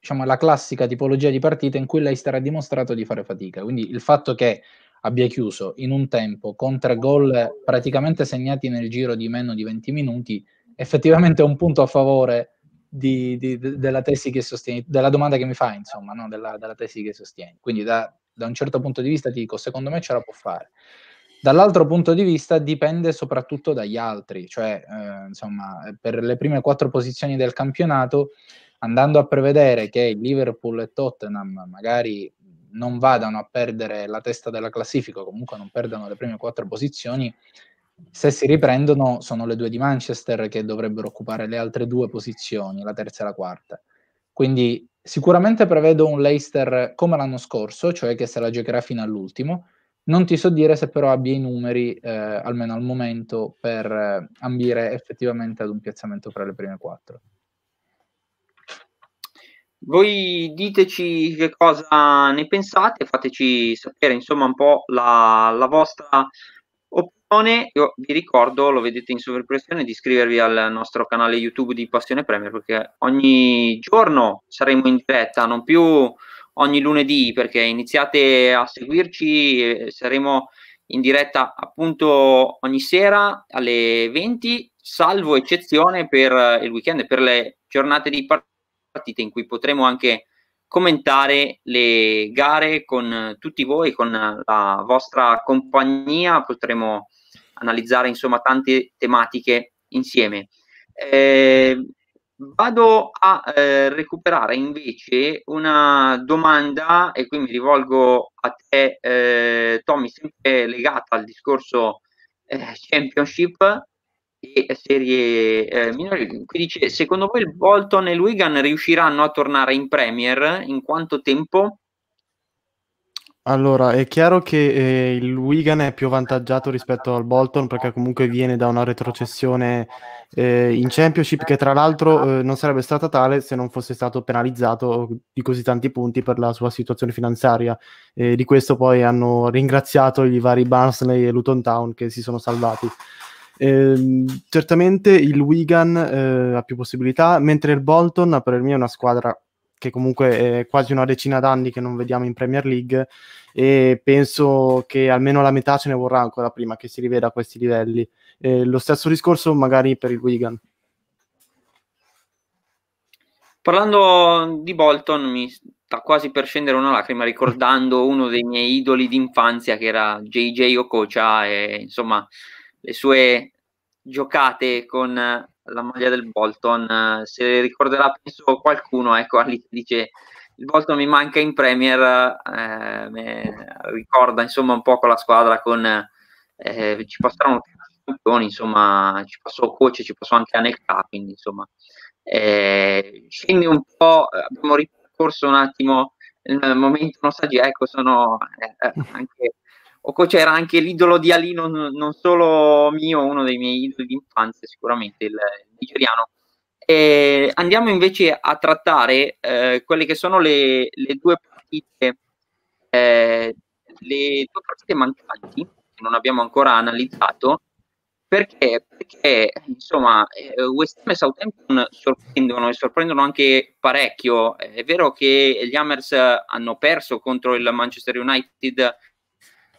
diciamo, la classica tipologia di partita in cui l'Eister ha dimostrato di fare fatica. Quindi il fatto che abbia chiuso in un tempo con tre gol praticamente segnati nel giro di meno di 20 minuti, effettivamente è un punto a favore di, di, de, della tesi che sostieni, della domanda che mi fai, insomma, no? della, della, tesi che sostieni. Quindi da, da, un certo punto di vista ti dico, secondo me ce la può fare. Dall'altro punto di vista dipende soprattutto dagli altri, cioè eh, insomma per le prime quattro posizioni del campionato, andando a prevedere che Liverpool e Tottenham magari non vadano a perdere la testa della classifica, comunque non perdano le prime quattro posizioni, se si riprendono sono le due di Manchester che dovrebbero occupare le altre due posizioni, la terza e la quarta. Quindi sicuramente prevedo un Leicester come l'anno scorso, cioè che se la giocherà fino all'ultimo. Non ti so dire se però abbia i numeri, eh, almeno al momento, per eh, ambire effettivamente ad un piazzamento fra le prime quattro. Voi diteci che cosa ne pensate, fateci sapere insomma un po' la, la vostra opinione. Io vi ricordo, lo vedete in sovraimpressione, di iscrivervi al nostro canale YouTube di Passione Premier perché ogni giorno saremo in diretta, non più ogni lunedì perché iniziate a seguirci, saremo in diretta appunto ogni sera alle 20, salvo eccezione per il weekend, per le giornate di partite in cui potremo anche commentare le gare con tutti voi, con la vostra compagnia, potremo analizzare insomma tante tematiche insieme. Eh, vado a eh, recuperare invece una domanda e qui mi rivolgo a te eh, Tommy, sempre legata al discorso eh, Championship e serie eh, minori. Qui dice, secondo voi il Bolton e il Wigan riusciranno a tornare in Premier? In quanto tempo? Allora, è chiaro che eh, il Wigan è più avvantaggiato rispetto al Bolton perché comunque viene da una retrocessione eh, in Championship che tra l'altro eh, non sarebbe stata tale se non fosse stato penalizzato di così tanti punti per la sua situazione finanziaria. di questo poi hanno ringraziato i vari Barnsley e Luton Town che si sono salvati. Eh, certamente il Wigan eh, ha più possibilità, mentre il Bolton per me è una squadra che comunque è quasi una decina d'anni che non vediamo in Premier League e penso che almeno la metà ce ne vorrà ancora prima che si riveda a questi livelli. Eh, lo stesso discorso magari per il Wigan. Parlando di Bolton mi sta quasi per scendere una lacrima ricordando uno dei miei idoli d'infanzia che era JJ Okocha e insomma le sue giocate con la maglia del Bolton. Se ricorderà, penso qualcuno, ecco, Ali dice il Bolton mi manca in Premier, eh, ricorda insomma un po' con la squadra con eh, ci passarono campioni, insomma, ci passò coach, ci passò anche Anelka, quindi insomma eh, scende un po', abbiamo ripercorso un attimo il momento nostalgia, ecco, sono eh, eh, anche Okocha era anche l'idolo di Ali, non, non, solo mio, uno dei miei idoli di infanzia, sicuramente il, il nigeriano. E andiamo invece a trattare eh, quelle che sono le, le due partite, eh, le due partite mancanti che non abbiamo ancora analizzato. Perché? Perché insomma, eh, West Ham e Southampton sorprendono e sorprendono anche parecchio. È vero che gli Hammers hanno perso contro il Manchester United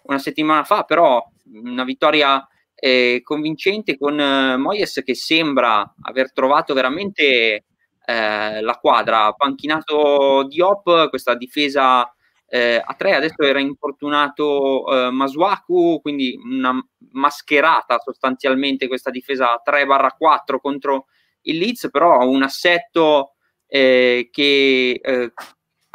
una settimana fa, però una vittoria eh, convincente con eh, Moyes che sembra aver trovato veramente eh, la quadra, panchinato Diop, questa difesa eh, a tre, adesso era infortunato eh, Masuaku, quindi una mascherata sostanzialmente questa difesa a 3-4 contro il Leeds, però un assetto eh, che eh,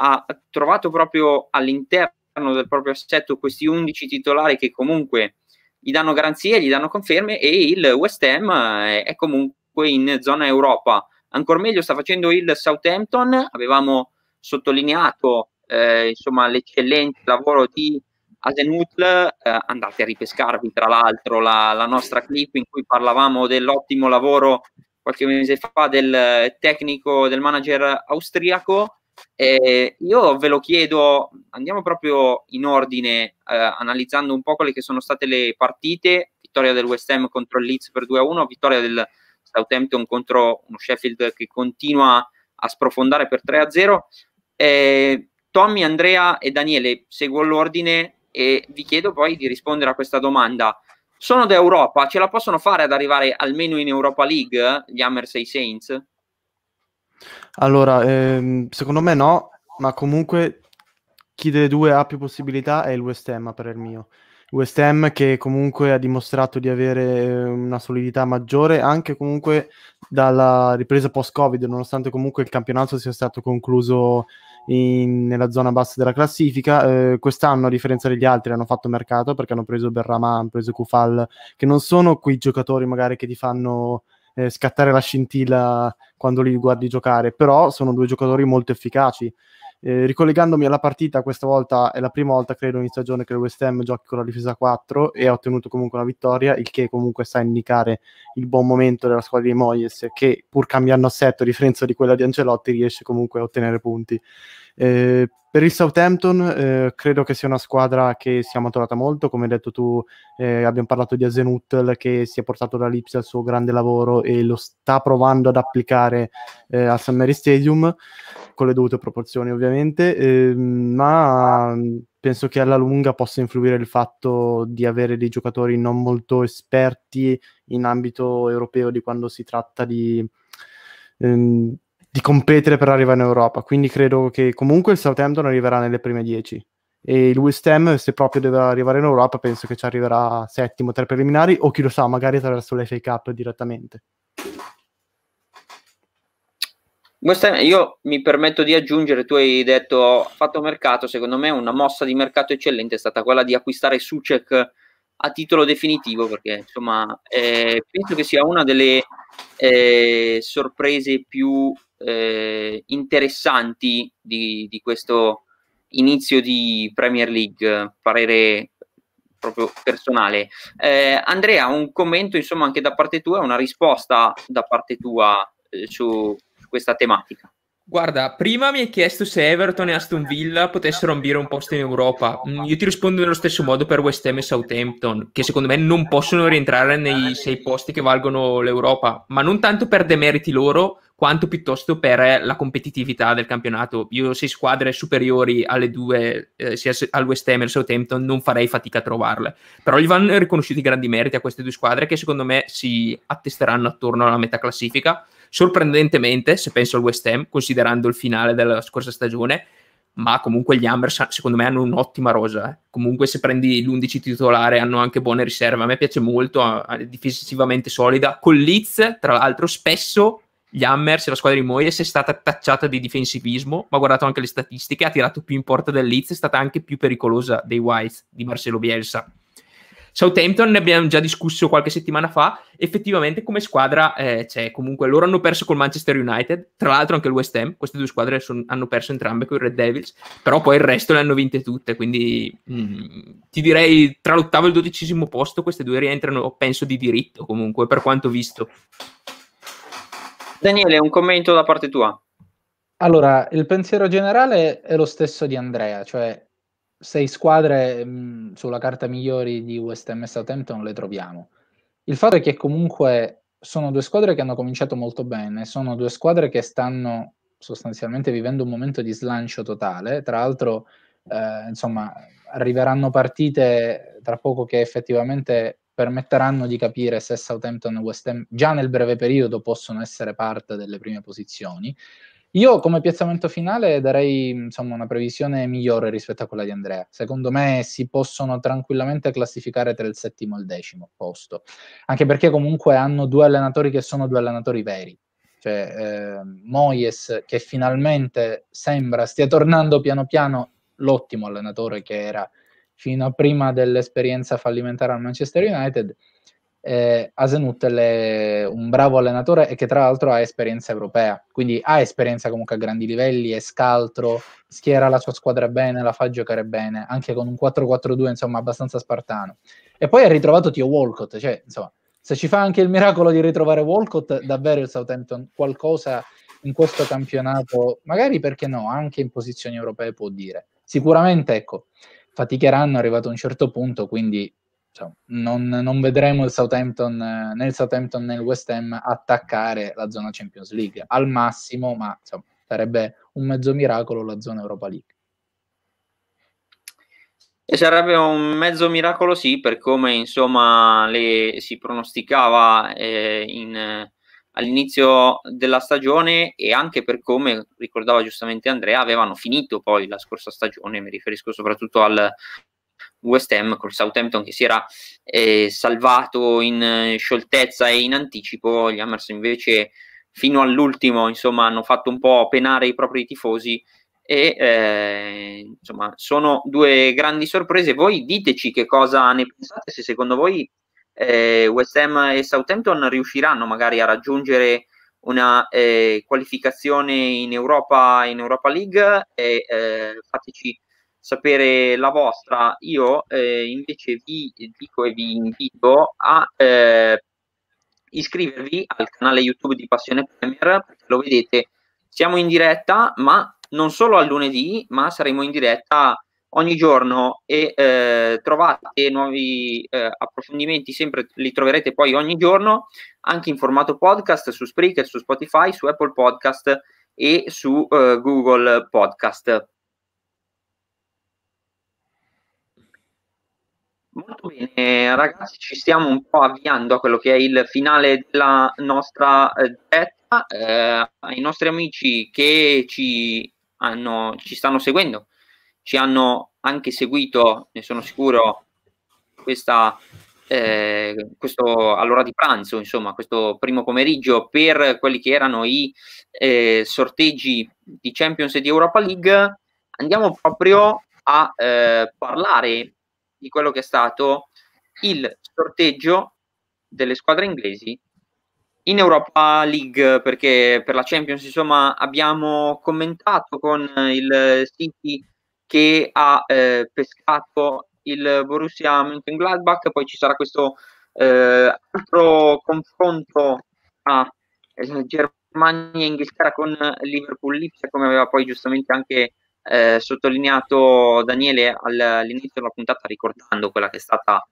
ha trovato proprio all'interno del proprio assetto questi 11 titolari che comunque gli danno garanzie, gli danno conferme e il West Ham è, è comunque in zona Europa. Ancora meglio sta facendo il Southampton, avevamo sottolineato eh, insomma, l'eccellente lavoro di Asenutl, eh, andate a ripescarvi tra l'altro la, la, nostra clip in cui parlavamo dell'ottimo lavoro qualche mese fa del tecnico, del manager austriaco eh, io ve lo chiedo, andiamo proprio in ordine, eh, analizzando un po' quelle che sono state le partite, vittoria del West Ham contro il Leeds per 2-1, vittoria del Southampton contro uno Sheffield che continua a sprofondare per 3-0. Eh, Tommy, Andrea e Daniele, seguo l'ordine e vi chiedo poi di rispondere a questa domanda. Sono d'Europa, ce la possono fare ad arrivare almeno in Europa League gli Hammers e i Saints? Allora, ehm, secondo me no, ma comunque chi delle due ha più possibilità è il West Ham per il mio. West Ham che comunque ha dimostrato di avere eh, una solidità maggiore anche comunque dalla ripresa post-Covid, nonostante comunque il campionato sia stato concluso in, nella zona bassa della classifica. Eh, quest'anno, a differenza degli altri, hanno fatto mercato perché hanno preso Berrama, hanno preso Kufal, che non sono quei giocatori magari che ti fanno eh, scattare la scintilla quando li guardi giocare, però sono due giocatori molto efficaci. Eh, ricollegandomi alla partita, questa volta è la prima volta, credo, in stagione che il West Ham giochi con la difesa 4 e ha ottenuto comunque una vittoria, il che comunque sa indicare il buon momento della squadra di Moyes, che pur cambiando assetto, a differenza di quella di Ancelotti, riesce comunque a ottenere punti. Eh, per il Southampton eh, credo che sia una squadra che si è maturata molto, come hai detto tu eh, abbiamo parlato di Azenuttel che si è portato da Lipsia al suo grande lavoro e lo sta provando ad applicare eh, al St. Mary Stadium con le dovute proporzioni ovviamente, ehm, ma penso che alla lunga possa influire il fatto di avere dei giocatori non molto esperti in ambito europeo di quando si tratta di... Ehm, di competere per arrivare in Europa. Quindi credo che comunque il Southampton arriverà nelle prime 10. E il West Ham, se proprio deve arrivare in Europa, penso che ci arriverà settimo tra i preliminari, o chi lo sa, magari attraverso l'FA Cup direttamente. Io mi permetto di aggiungere, tu hai detto fatto mercato, secondo me una mossa di mercato eccellente è stata quella di acquistare Sucek a titolo definitivo, perché insomma eh, penso che sia una delle eh, sorprese più eh, interessanti di, di, questo inizio di Premier League, parere proprio personale. Eh, Andrea, un commento insomma anche da parte tua, una risposta da parte tua eh, su, su questa tematica. Guarda, prima mi hai chiesto se Everton e Aston Villa potessero ambire un posto in Europa. Mm, io ti rispondo nello stesso modo per West Ham e Southampton, che secondo me non possono rientrare nei sei posti che valgono l'Europa, ma non tanto per demeriti loro, quanto piuttosto per la competitività del campionato. Io sei squadre superiori alle due, eh, sia al West Ham e al Southampton, non farei fatica a trovarle. Però gli vanno riconosciuti grandi meriti a queste due squadre che secondo me si attesteranno attorno alla metà classifica sorprendentemente, se penso al West Ham, considerando il finale della scorsa stagione, ma comunque gli Ambers secondo me hanno un'ottima rosa. Eh. Comunque se prendi l'11 titolare hanno anche buone riserve, a me piace molto, è difensivamente solida. Con Leeds, tra l'altro, spesso gli Hammers la squadra di Moyes è stata tacciata di difensivismo, ma guardato anche le statistiche, ha tirato più in porta del Leeds, è stata anche più pericolosa dei Whites di Marcelo Bielsa. Southampton ne abbiamo già discusso qualche settimana fa, effettivamente come squadra eh, c'è comunque, loro hanno perso col Manchester United, tra l'altro anche il West Ham, queste due squadre son, hanno perso entrambe con i Red Devils, però poi il resto le hanno vinte tutte, quindi mh, mm, ti direi tra l'ottavo e il dodicesimo posto queste due rientrano, penso, di diritto comunque, per quanto visto. Daniele, un commento da parte tua? Allora, il pensiero generale è lo stesso di Andrea, cioè sei squadre mh, mhmm, sulla carta migliori di West Ham e Southampton le troviamo. Il fatto è che comunque sono due squadre che hanno cominciato molto bene, sono due squadre che stanno sostanzialmente vivendo un momento di slancio totale. Tra l'altro, eh, insomma, arriveranno partite tra poco che effettivamente permetteranno di capire se Southampton e West Ham già nel breve periodo possono essere parte delle prime posizioni. Io come piazzamento finale darei insomma, una previsione migliore rispetto a quella di Andrea. Secondo me si possono tranquillamente classificare tra il settimo e il decimo posto, anche perché comunque hanno due allenatori che sono due allenatori veri. Cioè, eh, Moyes che finalmente sembra stia tornando piano piano l'ottimo allenatore che era fino a prima dell'esperienza fallimentare al Manchester United eh, Asenuttel è un bravo allenatore e che tra l'altro ha esperienza europea, quindi ha esperienza comunque a grandi livelli, è scaltro, schiera la sua squadra bene, la fa giocare bene, anche con un 4-4-2 insomma abbastanza spartano. E poi ha ritrovato Tio Walcott, cioè insomma, se ci fa anche il miracolo di ritrovare Walcott, davvero il Southampton qualcosa in questo campionato, magari perché no, anche in posizioni europee può dire. Sicuramente, ecco, faticheranno arrivato a un certo punto, quindi cioè, non, non, vedremo il Southampton, nel Southampton nel West Ham attaccare la zona Champions League al massimo, ma insomma, sarebbe un mezzo miracolo la zona Europa League. E sarebbe un mezzo miracolo, sì, per come insomma le, si pronosticava eh, in, all'inizio della stagione e anche per come ricordava giustamente Andrea, avevano finito poi la scorsa stagione. Mi riferisco soprattutto al, West Ham col Southampton che si era eh, salvato in eh, scioltezza e in anticipo, gli Hammers invece fino all'ultimo insomma hanno fatto un po' penare i propri tifosi e eh, insomma sono due grandi sorprese. Voi diteci che cosa ne pensate, se secondo voi eh, West Ham e Southampton riusciranno magari a raggiungere una eh, qualificazione in Europa, in Europa League e eh, fateci sapere la vostra. Io eh, invece vi dico e vi invito a eh, iscrivervi al canale YouTube di Passione Premier, lo vedete, siamo in diretta, ma non solo al lunedì, ma saremo in diretta ogni giorno e eh, trovate nuovi eh, approfondimenti, sempre li troverete poi ogni giorno, anche in formato podcast su Spreaker, su Spotify, su Apple Podcast e su eh, Google Podcast. Molto bene, ragazzi, ci stiamo un po' avviando a quello che è il finale della nostra eh, diretta. Eh, ai nostri amici che ci, hanno, ci stanno seguendo, ci hanno anche seguito, ne sono sicuro, questa, eh, questo all'ora di pranzo, insomma, questo primo pomeriggio per quelli che erano i eh, sorteggi di Champions e di Europa League. Andiamo proprio a eh, parlare di quello che è stato il sorteggio delle squadre inglesi in Europa League perché per la Champions insomma abbiamo commentato con il City che ha eh, pescato il Borussia Mönchengladbach. Poi ci sarà questo eh, altro confronto tra eh, Germania e Inghilterra con Liverpool. Lipsia come aveva poi giustamente anche eh, sottolineato Daniele all'inizio della puntata ricordando quella che è stata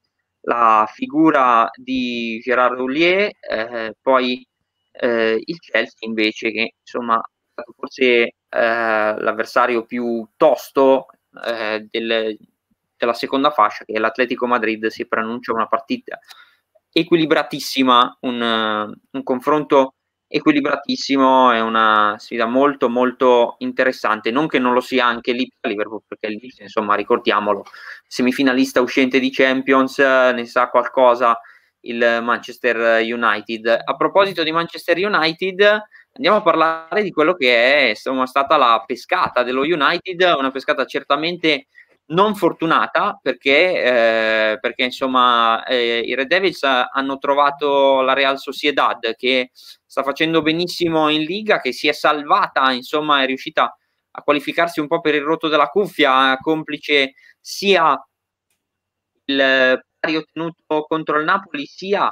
la figura di Gerard Houllier, eh, poi eh, il Chelsea invece che insomma stato forse eh, l'avversario più tosto eh, del, della seconda fascia che l'Atletico Madrid si preannuncia una partita equilibratissima, un, un confronto equilibratissimo, è una sfida molto molto interessante, non che non lo sia anche l'Ipsia Liverpool, perché l'Ipsia, insomma, ricordiamolo, semifinalista uscente di Champions, ne sa qualcosa il Manchester United. A proposito di Manchester United, andiamo a parlare di quello che è insomma, stata la pescata dello United, una pescata certamente non fortunata perché, eh, perché insomma eh, i Red Devils hanno trovato la Real Sociedad che sta facendo benissimo in Liga, che si è salvata, insomma è riuscita a qualificarsi un po' per il rotto della cuffia, complice sia il pari ottenuto contro il Napoli, sia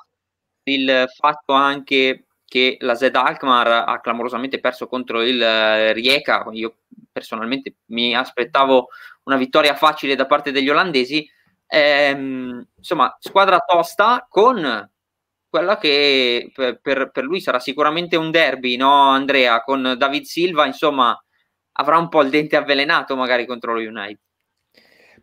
il fatto anche che la Z Alkmaar ha clamorosamente perso contro il Rijeka. Io personalmente mi aspettavo una vittoria facile da parte degli olandesi. Ehm, insomma, squadra tosta con quella che per, per, lui sarà sicuramente un derby, no Andrea? Con David Silva, insomma, avrà un po' il dente avvelenato magari contro lo United.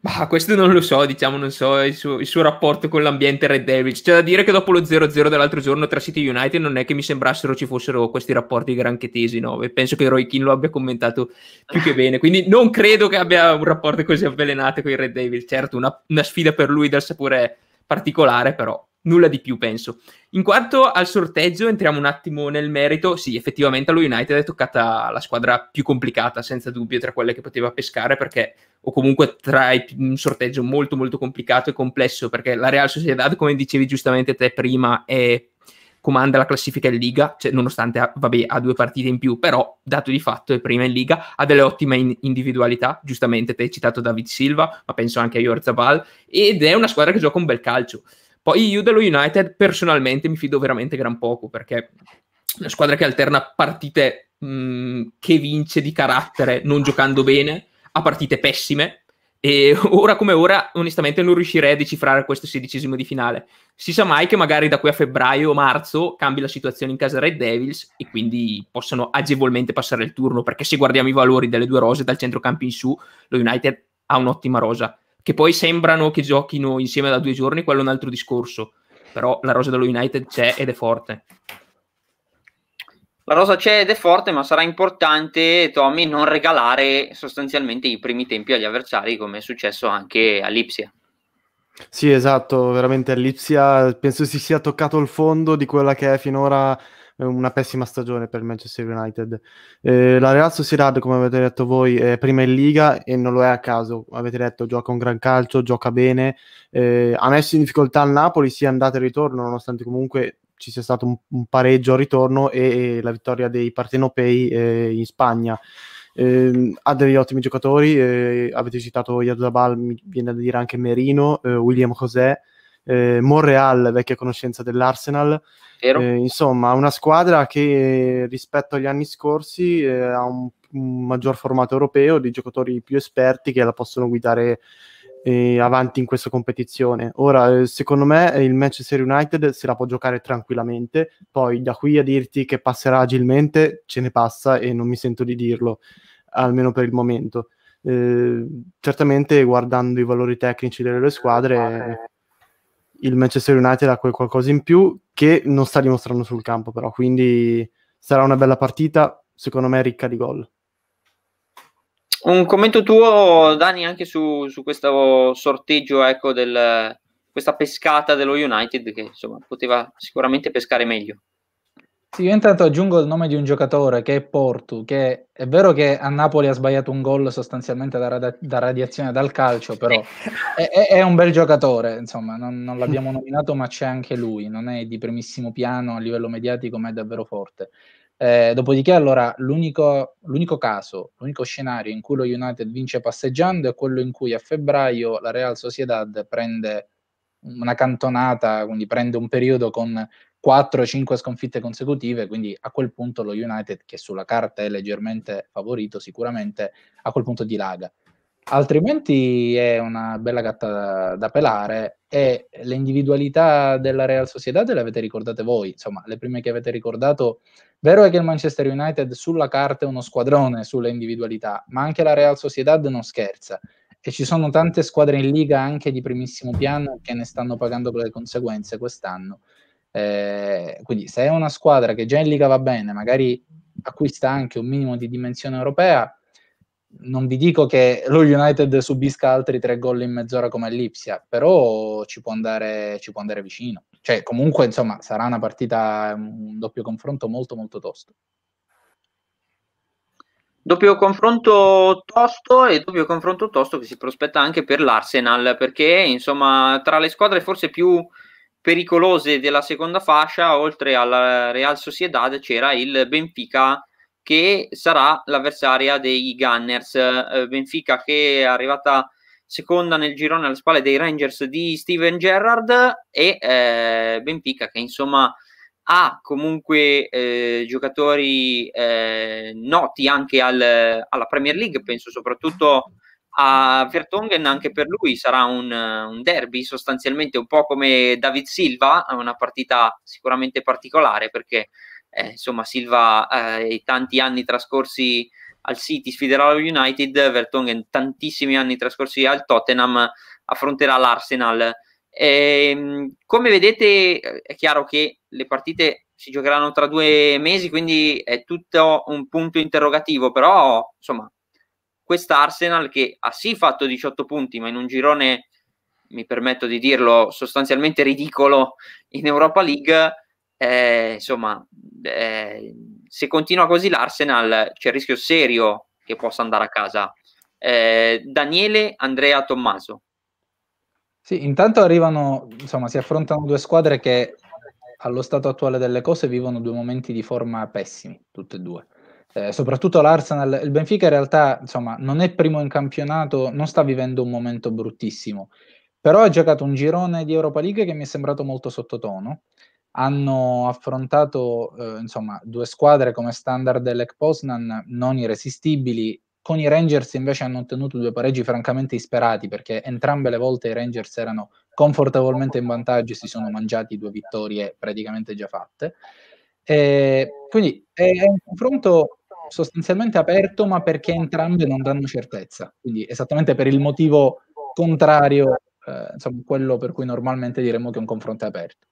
Ma questo non lo so, diciamo, non so il suo, il suo, rapporto con l'ambiente Red Devils. C'è da dire che dopo lo 0-0 dell'altro giorno tra City United non è che mi sembrassero ci fossero questi rapporti granché tesi, no? E penso che Roy Keane lo abbia commentato più che bene. Quindi non credo che abbia un rapporto così avvelenato con i Red Devils. Certo, una, una sfida per lui dal sapore particolare, però nulla di più, penso. In quanto al sorteggio, entriamo un attimo nel merito. Sì, effettivamente allo United è toccata la squadra più complicata, senza dubbio, tra quelle che poteva pescare, perché, o comunque tra i, un sorteggio molto, molto complicato e complesso, perché la Real Sociedad, come dicevi giustamente te prima, è comanda la classifica in Liga, cioè, nonostante vabbè, ha due partite in più, però dato di fatto è prima in Liga, ha delle ottime in- individualità, giustamente te hai citato David Silva, ma penso anche a Yorzabal, ed è una squadra che gioca un bel calcio. Poi io dello United personalmente mi fido veramente gran poco perché una squadra che alterna partite mh, che vince di carattere non giocando bene a partite pessime e ora come ora onestamente non riuscirei a decifrare questo sedicesimo di finale. Si sa mai che magari da qui a febbraio o marzo cambi la situazione in casa Red Devils e quindi possano agevolmente passare il turno perché se guardiamo i valori delle due rose dal centrocampo in su, lo United ha un'ottima rosa che poi sembrano che giochino insieme da due giorni, quello è un altro discorso. Però la rosa dello United c'è ed è forte. La rosa c'è ed è forte, ma sarà importante, Tommy, non regalare sostanzialmente i primi tempi agli avversari, come è successo anche all'Ipsia. Sì, esatto, veramente all'Ipsia penso si sia toccato il fondo di quella che è finora una pessima stagione per Manchester United. Eh, la Real Sociedad, come avete detto voi, è prima in Liga e non lo è a caso. Avete detto, gioca un gran calcio, gioca bene. Eh, ha messo in difficoltà il Napoli, sia andata e ritorno, nonostante comunque ci sia stato un, un pareggio al ritorno e, e, la vittoria dei partenopei eh, in Spagna. Eh, ha degli ottimi giocatori, eh, avete citato Yadabal, mi viene da dire anche Merino, eh, William José, eh, Monreal, vecchia conoscenza dell'Arsenal. Eh, insomma, una squadra che rispetto agli anni scorsi eh, ha un, un, maggior formato europeo, di giocatori più esperti che la possono guidare eh, avanti in questa competizione. Ora, eh, secondo me, il Manchester United se la può giocare tranquillamente, poi da qui a dirti che passerà agilmente, ce ne passa e non mi sento di dirlo, almeno per il momento. Eh, certamente guardando i valori tecnici delle due squadre il Manchester United ha quel qualcosa in più che non sta dimostrando sul campo però, quindi sarà una bella partita, secondo me ricca di gol. Un commento tuo, Dani, anche su, su questo sorteggio, ecco, del, questa pescata dello United che insomma poteva sicuramente pescare meglio. Sì, io intanto aggiungo il nome di un giocatore che è Portu, che è vero che a Napoli ha sbagliato un gol sostanzialmente da, radi- da radiazione dal calcio, però è, è, è, un bel giocatore, insomma, non, non, l'abbiamo nominato, ma c'è anche lui, non è di primissimo piano a livello mediatico, ma è davvero forte. Eh, dopodiché, allora, l'unico, l'unico caso, l'unico scenario in cui lo United vince passeggiando è quello in cui a febbraio la Real Sociedad prende una cantonata, quindi prende un periodo con 4-5 sconfitte consecutive, quindi a quel punto lo United, che sulla carta è leggermente favorito, sicuramente a quel punto dilaga. Altrimenti è una bella gatta da, da pelare e le individualità della Real Sociedad le avete ricordate voi, insomma, le prime che avete ricordato. Vero è che il Manchester United sulla carta è uno squadrone sulle individualità, ma anche la Real Sociedad non scherza e ci sono tante squadre in liga anche di primissimo piano che ne stanno pagando le conseguenze quest'anno. Eh, quindi se è una squadra che già in Liga va bene, magari acquista anche un minimo di dimensione europea, non vi dico che lo United subisca altri tre gol in mezz'ora come all'Ipsia, però ci può andare, ci può andare vicino. Cioè, comunque, insomma, sarà una partita, un doppio confronto molto molto tosto. Doppio confronto tosto e doppio confronto tosto che si prospetta anche per l'Arsenal, perché insomma, tra le squadre forse più pericolose della seconda fascia, oltre alla Real Sociedad, c'era il Benfica che sarà l'avversaria dei Gunners. Eh, Benfica che è arrivata seconda nel girone alle spalle dei Rangers di Steven Gerrard e eh, Benfica che insomma ha comunque eh, giocatori eh, noti anche al, alla Premier League, penso soprattutto a Vertonghen anche per lui sarà un, un, derby sostanzialmente un po' come David Silva, una partita sicuramente particolare perché eh, insomma Silva eh, i tanti anni trascorsi al City sfiderà lo United, Vertonghen tantissimi anni trascorsi al Tottenham affronterà l'Arsenal. E, ehm, come vedete è chiaro che le partite si giocheranno tra due mesi, quindi è tutto un punto interrogativo, però insomma quest'Arsenal che ha sì fatto 18 punti, ma in un girone, mi permetto di dirlo, sostanzialmente ridicolo in Europa League, eh, insomma, eh, se continua così l'Arsenal c'è il rischio serio che possa andare a casa. Eh, Daniele Andrea Tommaso. Sì, intanto arrivano, insomma, si affrontano due squadre che allo stato attuale delle cose vivono due momenti di forma pessimi, tutte e due eh, soprattutto l'Arsenal, il Benfica in realtà insomma, non è primo in campionato, non sta vivendo un momento bruttissimo, però ha giocato un girone di Europa League che mi è sembrato molto sottotono. Hanno affrontato eh, insomma, due squadre come Standard Lech Poznan non irresistibili. Con i Rangers invece hanno ottenuto due pareggi francamente isperati perché entrambe le volte i Rangers erano confortevolmente in vantaggio e si sono mangiati due vittorie praticamente già fatte. E quindi è un confronto sostanzialmente aperto, ma perché entrambe non danno certezza. Quindi esattamente per il motivo contrario, eh, insomma, quello per cui normalmente diremmo che un confronto è aperto.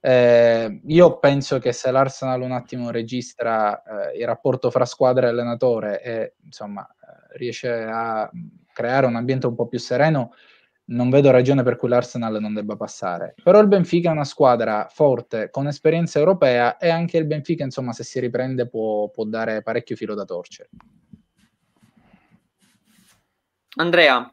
Eh, io penso che se l'Arsenal un attimo registra eh, il rapporto fra squadra e allenatore e insomma eh, riesce a creare un ambiente un po' più sereno, non vedo ragione per cui l'Arsenal non debba passare. Però il Benfica è una squadra forte, con esperienza europea e anche il Benfica, insomma, se si riprende può, può dare parecchio filo da torcere. Andrea.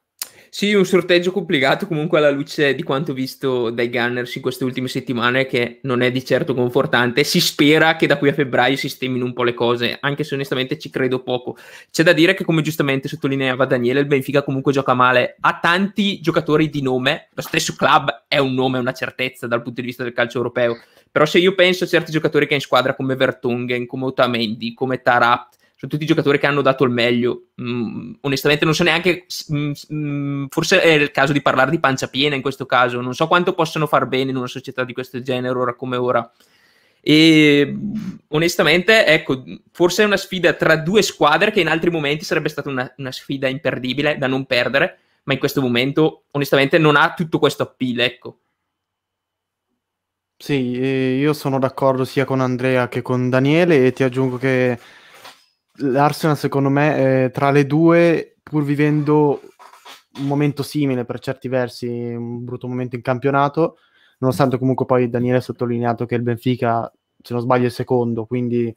Sì, un sorteggio complicato comunque alla luce di quanto visto dai Gunners in queste ultime settimane, che non è di certo confortante. Si spera che da qui a febbraio sistemino un po' le cose, anche se onestamente ci credo poco. C'è da dire che, come giustamente sottolineava Daniele, il Benfica comunque gioca male. Ha tanti giocatori di nome, lo stesso club è un nome, è una certezza dal punto di vista del calcio europeo. Però se io penso a certi giocatori che ha in squadra come Vertonghen, come Otamendi, come Tarat, sono tutti giocatori che hanno dato il meglio. Mm, onestamente non so neanche, mm, mm, forse è il caso di parlare di pancia piena in questo caso, non so quanto possono far bene in una società di questo genere ora come ora. E onestamente, ecco, forse è una sfida tra due squadre che in altri momenti sarebbe stata una, una sfida imperdibile da non perdere, ma in questo momento onestamente non ha tutto questo appeal, ecco. Sì, io sono d'accordo sia con Andrea che con Daniele e ti aggiungo che l'Arsenal secondo me eh, tra le due, pur vivendo un momento simile per certi versi, un brutto momento in campionato, nonostante comunque poi Daniele ha sottolineato che il Benfica, se non sbaglio, è secondo, quindi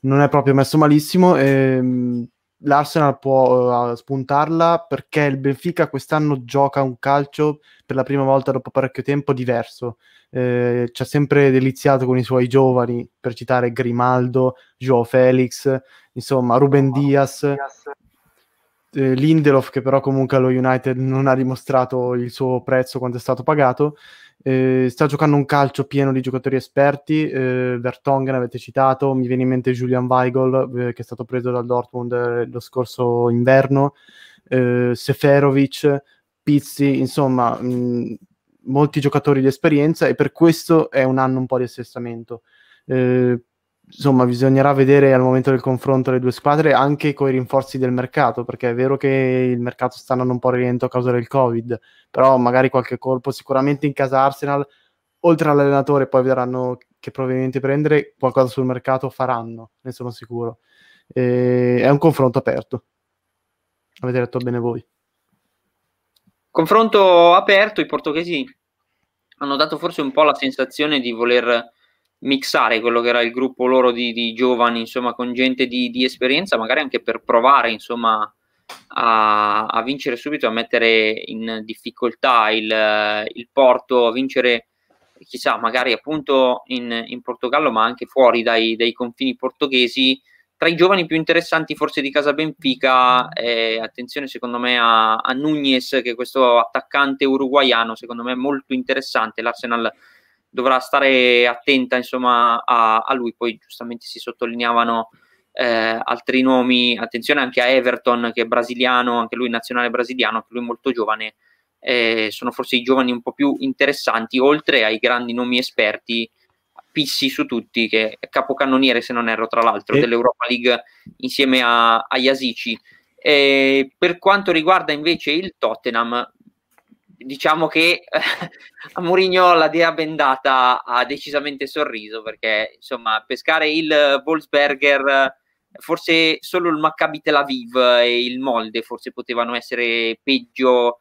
non è proprio messo malissimo. Ehm, L'Arsenal può uh, spuntarla perché il Benfica quest'anno gioca un calcio per la prima volta dopo parecchio tempo diverso. Eh, ci ha sempre deliziato con i suoi giovani, per citare Grimaldo, Joao Felix, insomma Ruben Diaz, eh, Lindelof che però comunque allo United non ha dimostrato il suo prezzo quando è stato pagato. Eh, sta giocando un calcio pieno di giocatori esperti, eh, Vertonghen avete citato, mi viene in mente Julian Weigl eh, che è stato preso dal Dortmund eh, lo scorso inverno, eh, Seferovic, Pizzi, insomma mh, molti giocatori di esperienza e per questo è un anno un po' di assestamento. Eh, insomma, bisognerà vedere al momento del confronto le due squadre anche con i rinforzi del mercato, perché è vero che il mercato sta andando un po' rilento a causa del Covid, però magari qualche colpo sicuramente in casa Arsenal, oltre all'allenatore, poi vedranno che provenienti prendere, qualcosa sul mercato faranno, ne sono sicuro. E è un confronto aperto. Avete detto bene voi. Confronto aperto, i portoghesi hanno dato forse un po' la sensazione di voler mixare quello che era il gruppo loro di, di giovani, insomma, con gente di, di, esperienza, magari anche per provare, insomma, a, a, vincere subito, a mettere in difficoltà il, il Porto, a vincere, chissà, magari appunto in, in Portogallo, ma anche fuori dai, dai, confini portoghesi. Tra i giovani più interessanti forse di casa Benfica, eh, attenzione secondo me a, a Nunez, che è questo attaccante uruguaiano, secondo me molto interessante, l'Arsenal dovrà stare attenta insomma a, a lui, poi giustamente si sottolineavano eh, altri nomi, attenzione anche a Everton che è brasiliano, anche lui nazionale brasiliano, anche lui molto giovane, eh, sono forse i giovani un po' più interessanti, oltre ai grandi nomi esperti, Pissi su tutti, che è capocannoniere se non erro tra l'altro, e... dell'Europa League insieme a, a Yasici. Eh, per quanto riguarda invece il Tottenham, diciamo che a Mourinho la dea bendata ha decisamente sorriso perché insomma pescare il Wolfsberger forse solo il Maccabi Tel Aviv e il Molde forse potevano essere peggio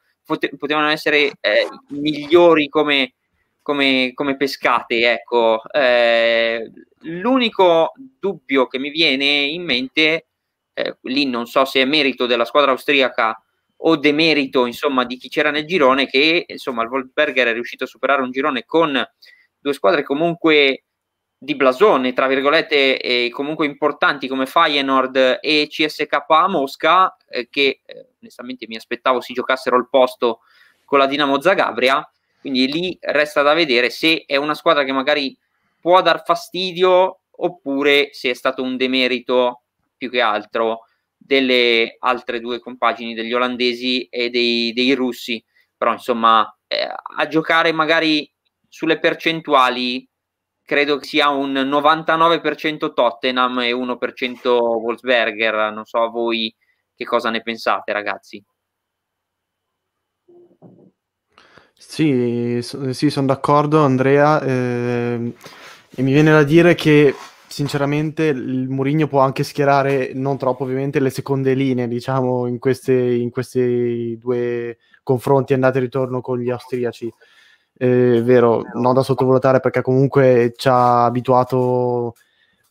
potevano essere eh, migliori come, come, come, pescate ecco. Eh, l'unico dubbio che mi viene in mente eh, lì non so se è merito della squadra austriaca o demerito insomma di chi c'era nel girone che insomma il Wolfsberger è riuscito a superare un girone con due squadre comunque di blasone tra virgolette e comunque importanti come Feyenoord e CSK a Mosca eh, che eh, onestamente mi aspettavo si giocassero il posto con la Dinamo Zagabria. Quindi lì resta da vedere se è una squadra che magari può dar fastidio oppure se è stato un demerito più che altro delle altre due compagini degli olandesi e dei, dei russi, però insomma eh, a giocare magari sulle percentuali credo che sia un 99% Tottenham e 1% Wolfsberger, non so voi che cosa ne pensate ragazzi. Sì, sì sono d'accordo Andrea. Eh, e mi viene da dire che sinceramente il Mourinho può anche schierare, non troppo ovviamente, le seconde linee, diciamo, in, queste, in questi due confronti andate e ritorno con gli austriaci. È vero, non da sottovalutare perché comunque ci ha abituato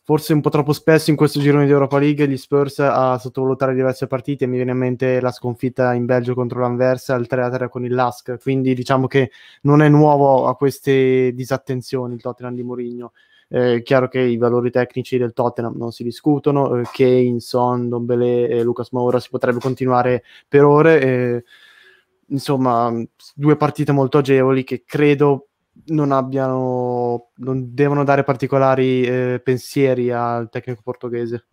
forse un po' troppo spesso in questo girone di Europa League gli Spurs a sottovalutare diverse partite. Mi viene in mente la sconfitta in Belgio contro l'Anversa, il 3-3 con il Lask. Quindi diciamo che non è nuovo a queste disattenzioni il Tottenham di Mourinho. È chiaro che i valori tecnici del Tottenham non si discutono. Eh, Kane, Son, Dombele e Lucas Moura si potrebbe continuare per ore. Eh, insomma, due partite molto agevoli che credo non abbiano, non devono dare particolari eh, pensieri al tecnico portoghese.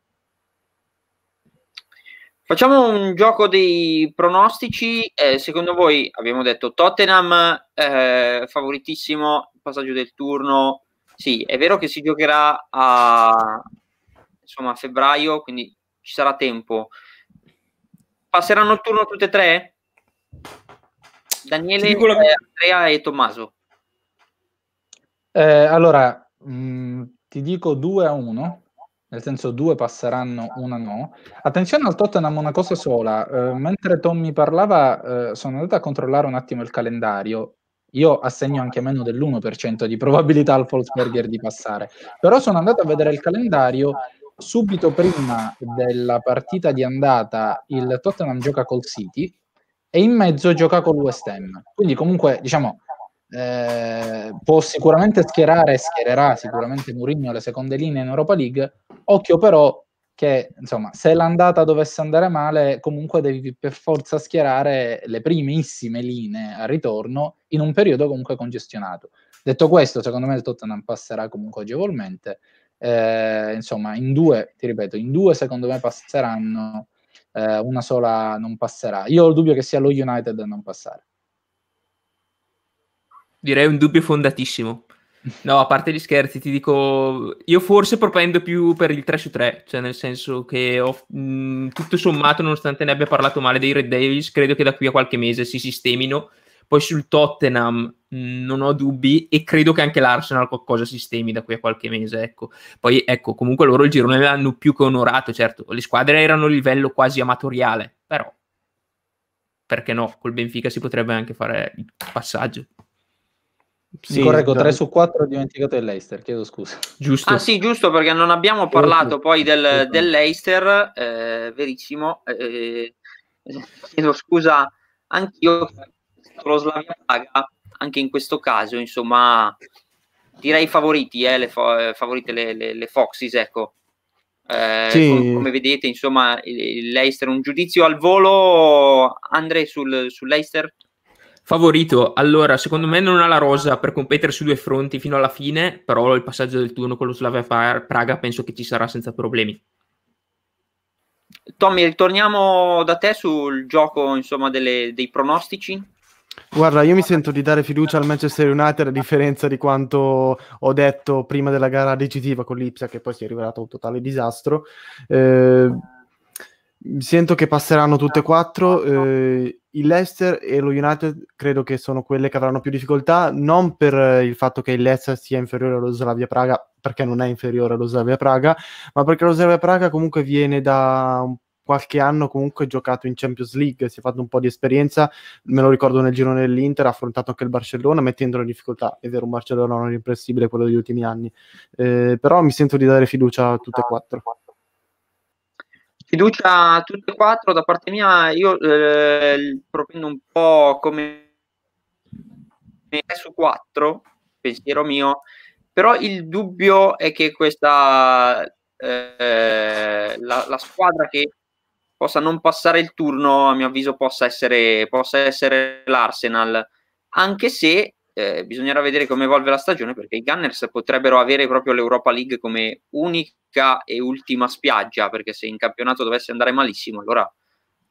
Facciamo un gioco dei pronostici. Eh, secondo voi abbiamo detto Tottenham eh, favoritissimo, passaggio del turno. Sì, è vero che si giocherà a, insomma, a febbraio, quindi ci sarà tempo. Passeranno il turno tutte e tre? Daniele, Dico la- Andrea e Tommaso. Eh, allora, mh, ti dico 2 a 1, nel senso due passeranno, una no. Attenzione al Tottenham una cosa sola, eh, mentre Tommy parlava eh, sono andato a controllare un attimo il calendario, io assegno anche meno dell'1% di probabilità al Wolfsberger di passare, però sono andato a vedere il calendario, subito prima della partita di andata il Tottenham gioca col City e in mezzo gioca col West Ham, quindi comunque diciamo eh, può sicuramente schierare, schiererà sicuramente Mourinho alle seconde linee in Europa League. Occhio però che insomma, se l'andata dovesse andare male, comunque devi per forza schierare le primissime linee a ritorno in un periodo comunque congestionato. Detto questo, secondo me il Tottenham passerà comunque agevolmente. Eh, insomma, in due, ti ripeto, in due secondo me passeranno, eh, una sola non passerà. Io ho il dubbio che sia lo United a non passare. Direi un dubbio fondatissimo. No, a parte gli scherzi, ti dico, io forse propendo più per il 3 su 3, cioè nel senso che ho, mh, tutto sommato, nonostante ne abbia parlato male dei Red Devils, credo che da qui a qualche mese si sistemino. Poi sul Tottenham mh, non ho dubbi e credo che anche l'Arsenal qualcosa sistemi da qui a qualche mese, ecco. Poi ecco, comunque loro il girone l'hanno più che onorato, certo, le squadre erano a livello quasi amatoriale, però perché no, col Benfica si potrebbe anche fare il passaggio. Sì, correggo, 3 su 4 ho dimenticato il Leicester, chiedo scusa. Giusto. Ah sì, giusto perché non abbiamo parlato poi del, del Leicester, eh, verissimo. Eh, chiedo scusa anch'io, lo Slavia Praga, anche in questo caso, insomma, direi favoriti, eh, le, fo- favorite le, le, le Foxys, ecco. Eh, Sì. com- come vedete, insomma, il, il Leicester, un giudizio al volo, Andre, sul, sul Leicester? Favorito, allora secondo me non ha la rosa per competere su due fronti fino alla fine, però il passaggio del turno con lo Slavia Pra- Praga penso che ci sarà senza problemi. Tommy, ritorniamo da te sul gioco, insomma, delle- dei pronostici. Guarda, io mi sento di dare fiducia al Manchester United a differenza di quanto ho detto prima della gara decisiva con l'Ipsia, che poi si è rivelato un totale disastro. Eh, sento che passeranno tutte e quattro. eh, il Leicester e lo United credo che sono quelle che avranno più difficoltà, non per eh, il fatto che il Leicester sia inferiore allo Slavia Praga, perché non è inferiore allo Slavia Praga, ma perché lo Slavia Praga comunque viene da un qualche anno comunque giocato in Champions League, si è fatto un po' di esperienza, me lo ricordo nel girone dell'Inter, ha affrontato anche il Barcellona mettendolo in difficoltà, è vero un Barcellona non impressibile quello degli ultimi anni, eh, però mi sento di dare fiducia a tutte e quattro. Fiducia a tutte e quattro da parte mia, io eh, propendo un po' come 3 su 4, pensiero mio, però il dubbio è che questa eh, la, la squadra che possa non passare il turno, a mio avviso, possa essere, possa essere l'Arsenal, anche se eh, bisognerà vedere come evolve la stagione perché i Gunners potrebbero avere proprio l'Europa League come unica e ultima spiaggia perché se in campionato dovesse andare malissimo allora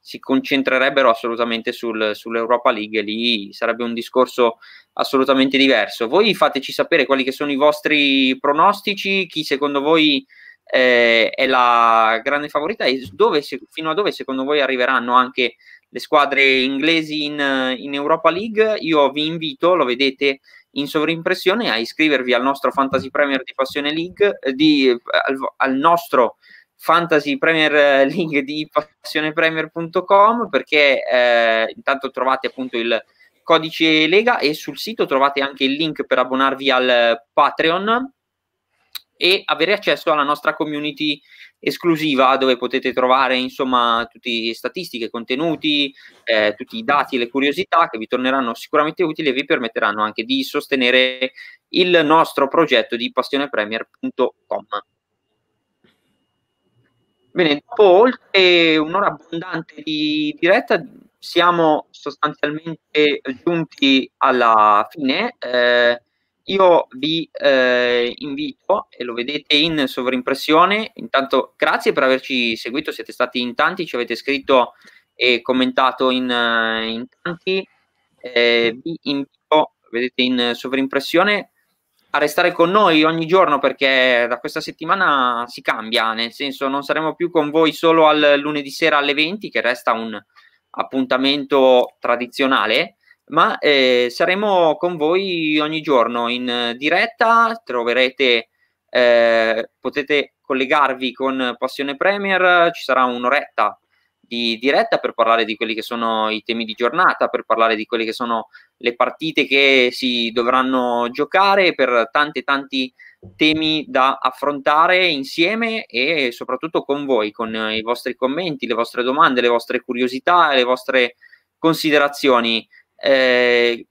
si concentrerebbero assolutamente sul, sull'Europa League e lì sarebbe un discorso assolutamente diverso. Voi fateci sapere quali che sono i vostri pronostici, chi secondo voi eh, è la grande favorita e dove, se- fino a dove secondo voi arriveranno anche le squadre inglesi in, in Europa League. Io vi invito, lo vedete in sovrimpressione, a iscrivervi al nostro Fantasy Premier di Passione League, eh, di, al, al nostro Fantasy Premier League di passionepremier.com perché eh, intanto trovate appunto il codice Lega e sul sito trovate anche il link per abbonarvi al Patreon e avere accesso alla nostra community esclusiva dove potete trovare insomma tutte le statistiche, contenuti, eh, tutti i dati e le curiosità che vi torneranno sicuramente utili e vi permetteranno anche di sostenere il nostro progetto di passionepremier.com. Bene, dopo oltre un'ora abbondante di diretta siamo sostanzialmente giunti alla fine. Eh, io vi eh, invito, e lo vedete in sovrimpressione, intanto grazie per averci seguito, siete stati in tanti, ci avete scritto e commentato in, in tanti. Eh, vi invito, vedete in sovrimpressione, a restare con noi ogni giorno perché da questa settimana si cambia, nel senso non saremo più con voi solo al lunedì sera alle 20, che resta un appuntamento tradizionale, ma eh, saremo con voi ogni giorno in diretta, troverete, eh, potete collegarvi con Passione Premier, ci sarà un'oretta di diretta per parlare di quelli che sono i temi di giornata, per parlare di quelle che sono le partite che si dovranno giocare, per tanti tanti temi da affrontare insieme e soprattutto con voi, con i vostri commenti, le vostre domande, le vostre curiosità le vostre considerazioni eh,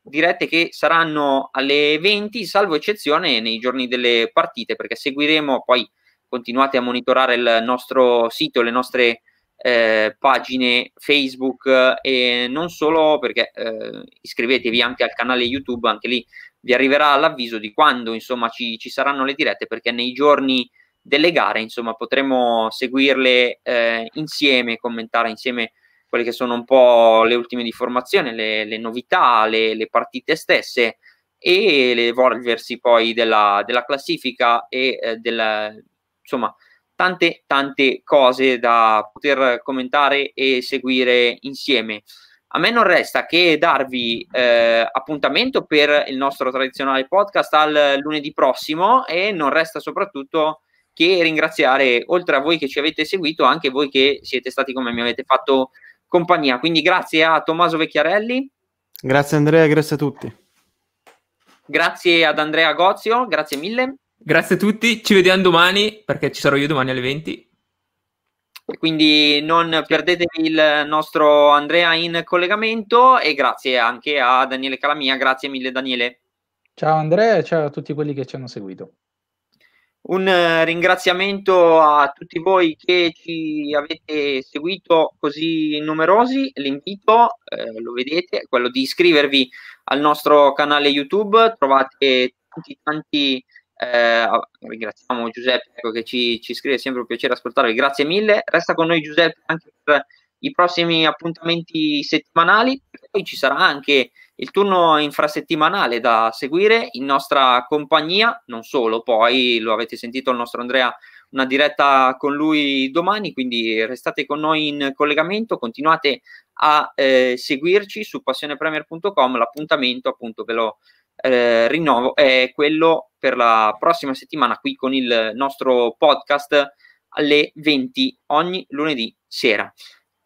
dirette che saranno alle 20, salvo eccezione nei giorni delle partite, perché seguiremo poi continuate a monitorare il nostro sito, le nostre eh, pagine Facebook e non solo perché eh, iscrivetevi anche al canale YouTube, anche lì vi arriverà l'avviso di quando insomma ci, ci saranno le dirette perché nei giorni delle gare insomma potremo seguirle eh, insieme, commentare insieme quelle che sono un po' le ultime di formazione, le, le novità, le, le, partite stesse e l'evolversi poi della, della classifica e eh, della, insomma tante tante cose da poter commentare e seguire insieme. A me non resta che darvi eh, appuntamento per il nostro tradizionale podcast al lunedì prossimo e non resta soprattutto che ringraziare, oltre a voi che ci avete seguito, anche voi che siete stati come mi avete fatto compagnia. Quindi grazie a Tommaso Vecchiarelli. Grazie Andrea, grazie a tutti. Grazie ad Andrea Gozio, grazie mille. Grazie a tutti, ci vediamo domani perché ci sarò io domani alle 20. Quindi non perdetevi il nostro Andrea in collegamento e grazie anche a Daniele Calamia, grazie mille Daniele. Ciao Andrea e ciao a tutti quelli che ci hanno seguito. Un uh, ringraziamento a tutti voi che ci avete seguito così numerosi. L'invito, eh, lo vedete, è quello di iscrivervi al nostro canale YouTube. Trovate tanti, tanti. Eh, ringraziamo Giuseppe ecco, che ci, ci scrive, è sempre un piacere ascoltarvi. Grazie mille. Resta con noi Giuseppe anche per i prossimi appuntamenti settimanali. Poi ci sarà anche il turno infrasettimanale da seguire in nostra compagnia, non solo, poi lo avete sentito il nostro Andrea, una diretta con lui domani, quindi restate con noi in collegamento, continuate a eh, seguirci su passionepremier.com, l'appuntamento appunto ve lo eh, rinnovo è quello per la prossima settimana qui con il nostro podcast alle 20 ogni lunedì sera.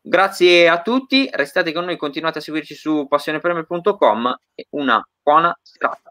Grazie a tutti, restate con noi, continuate a seguirci su passionepremier.com e una buona serata.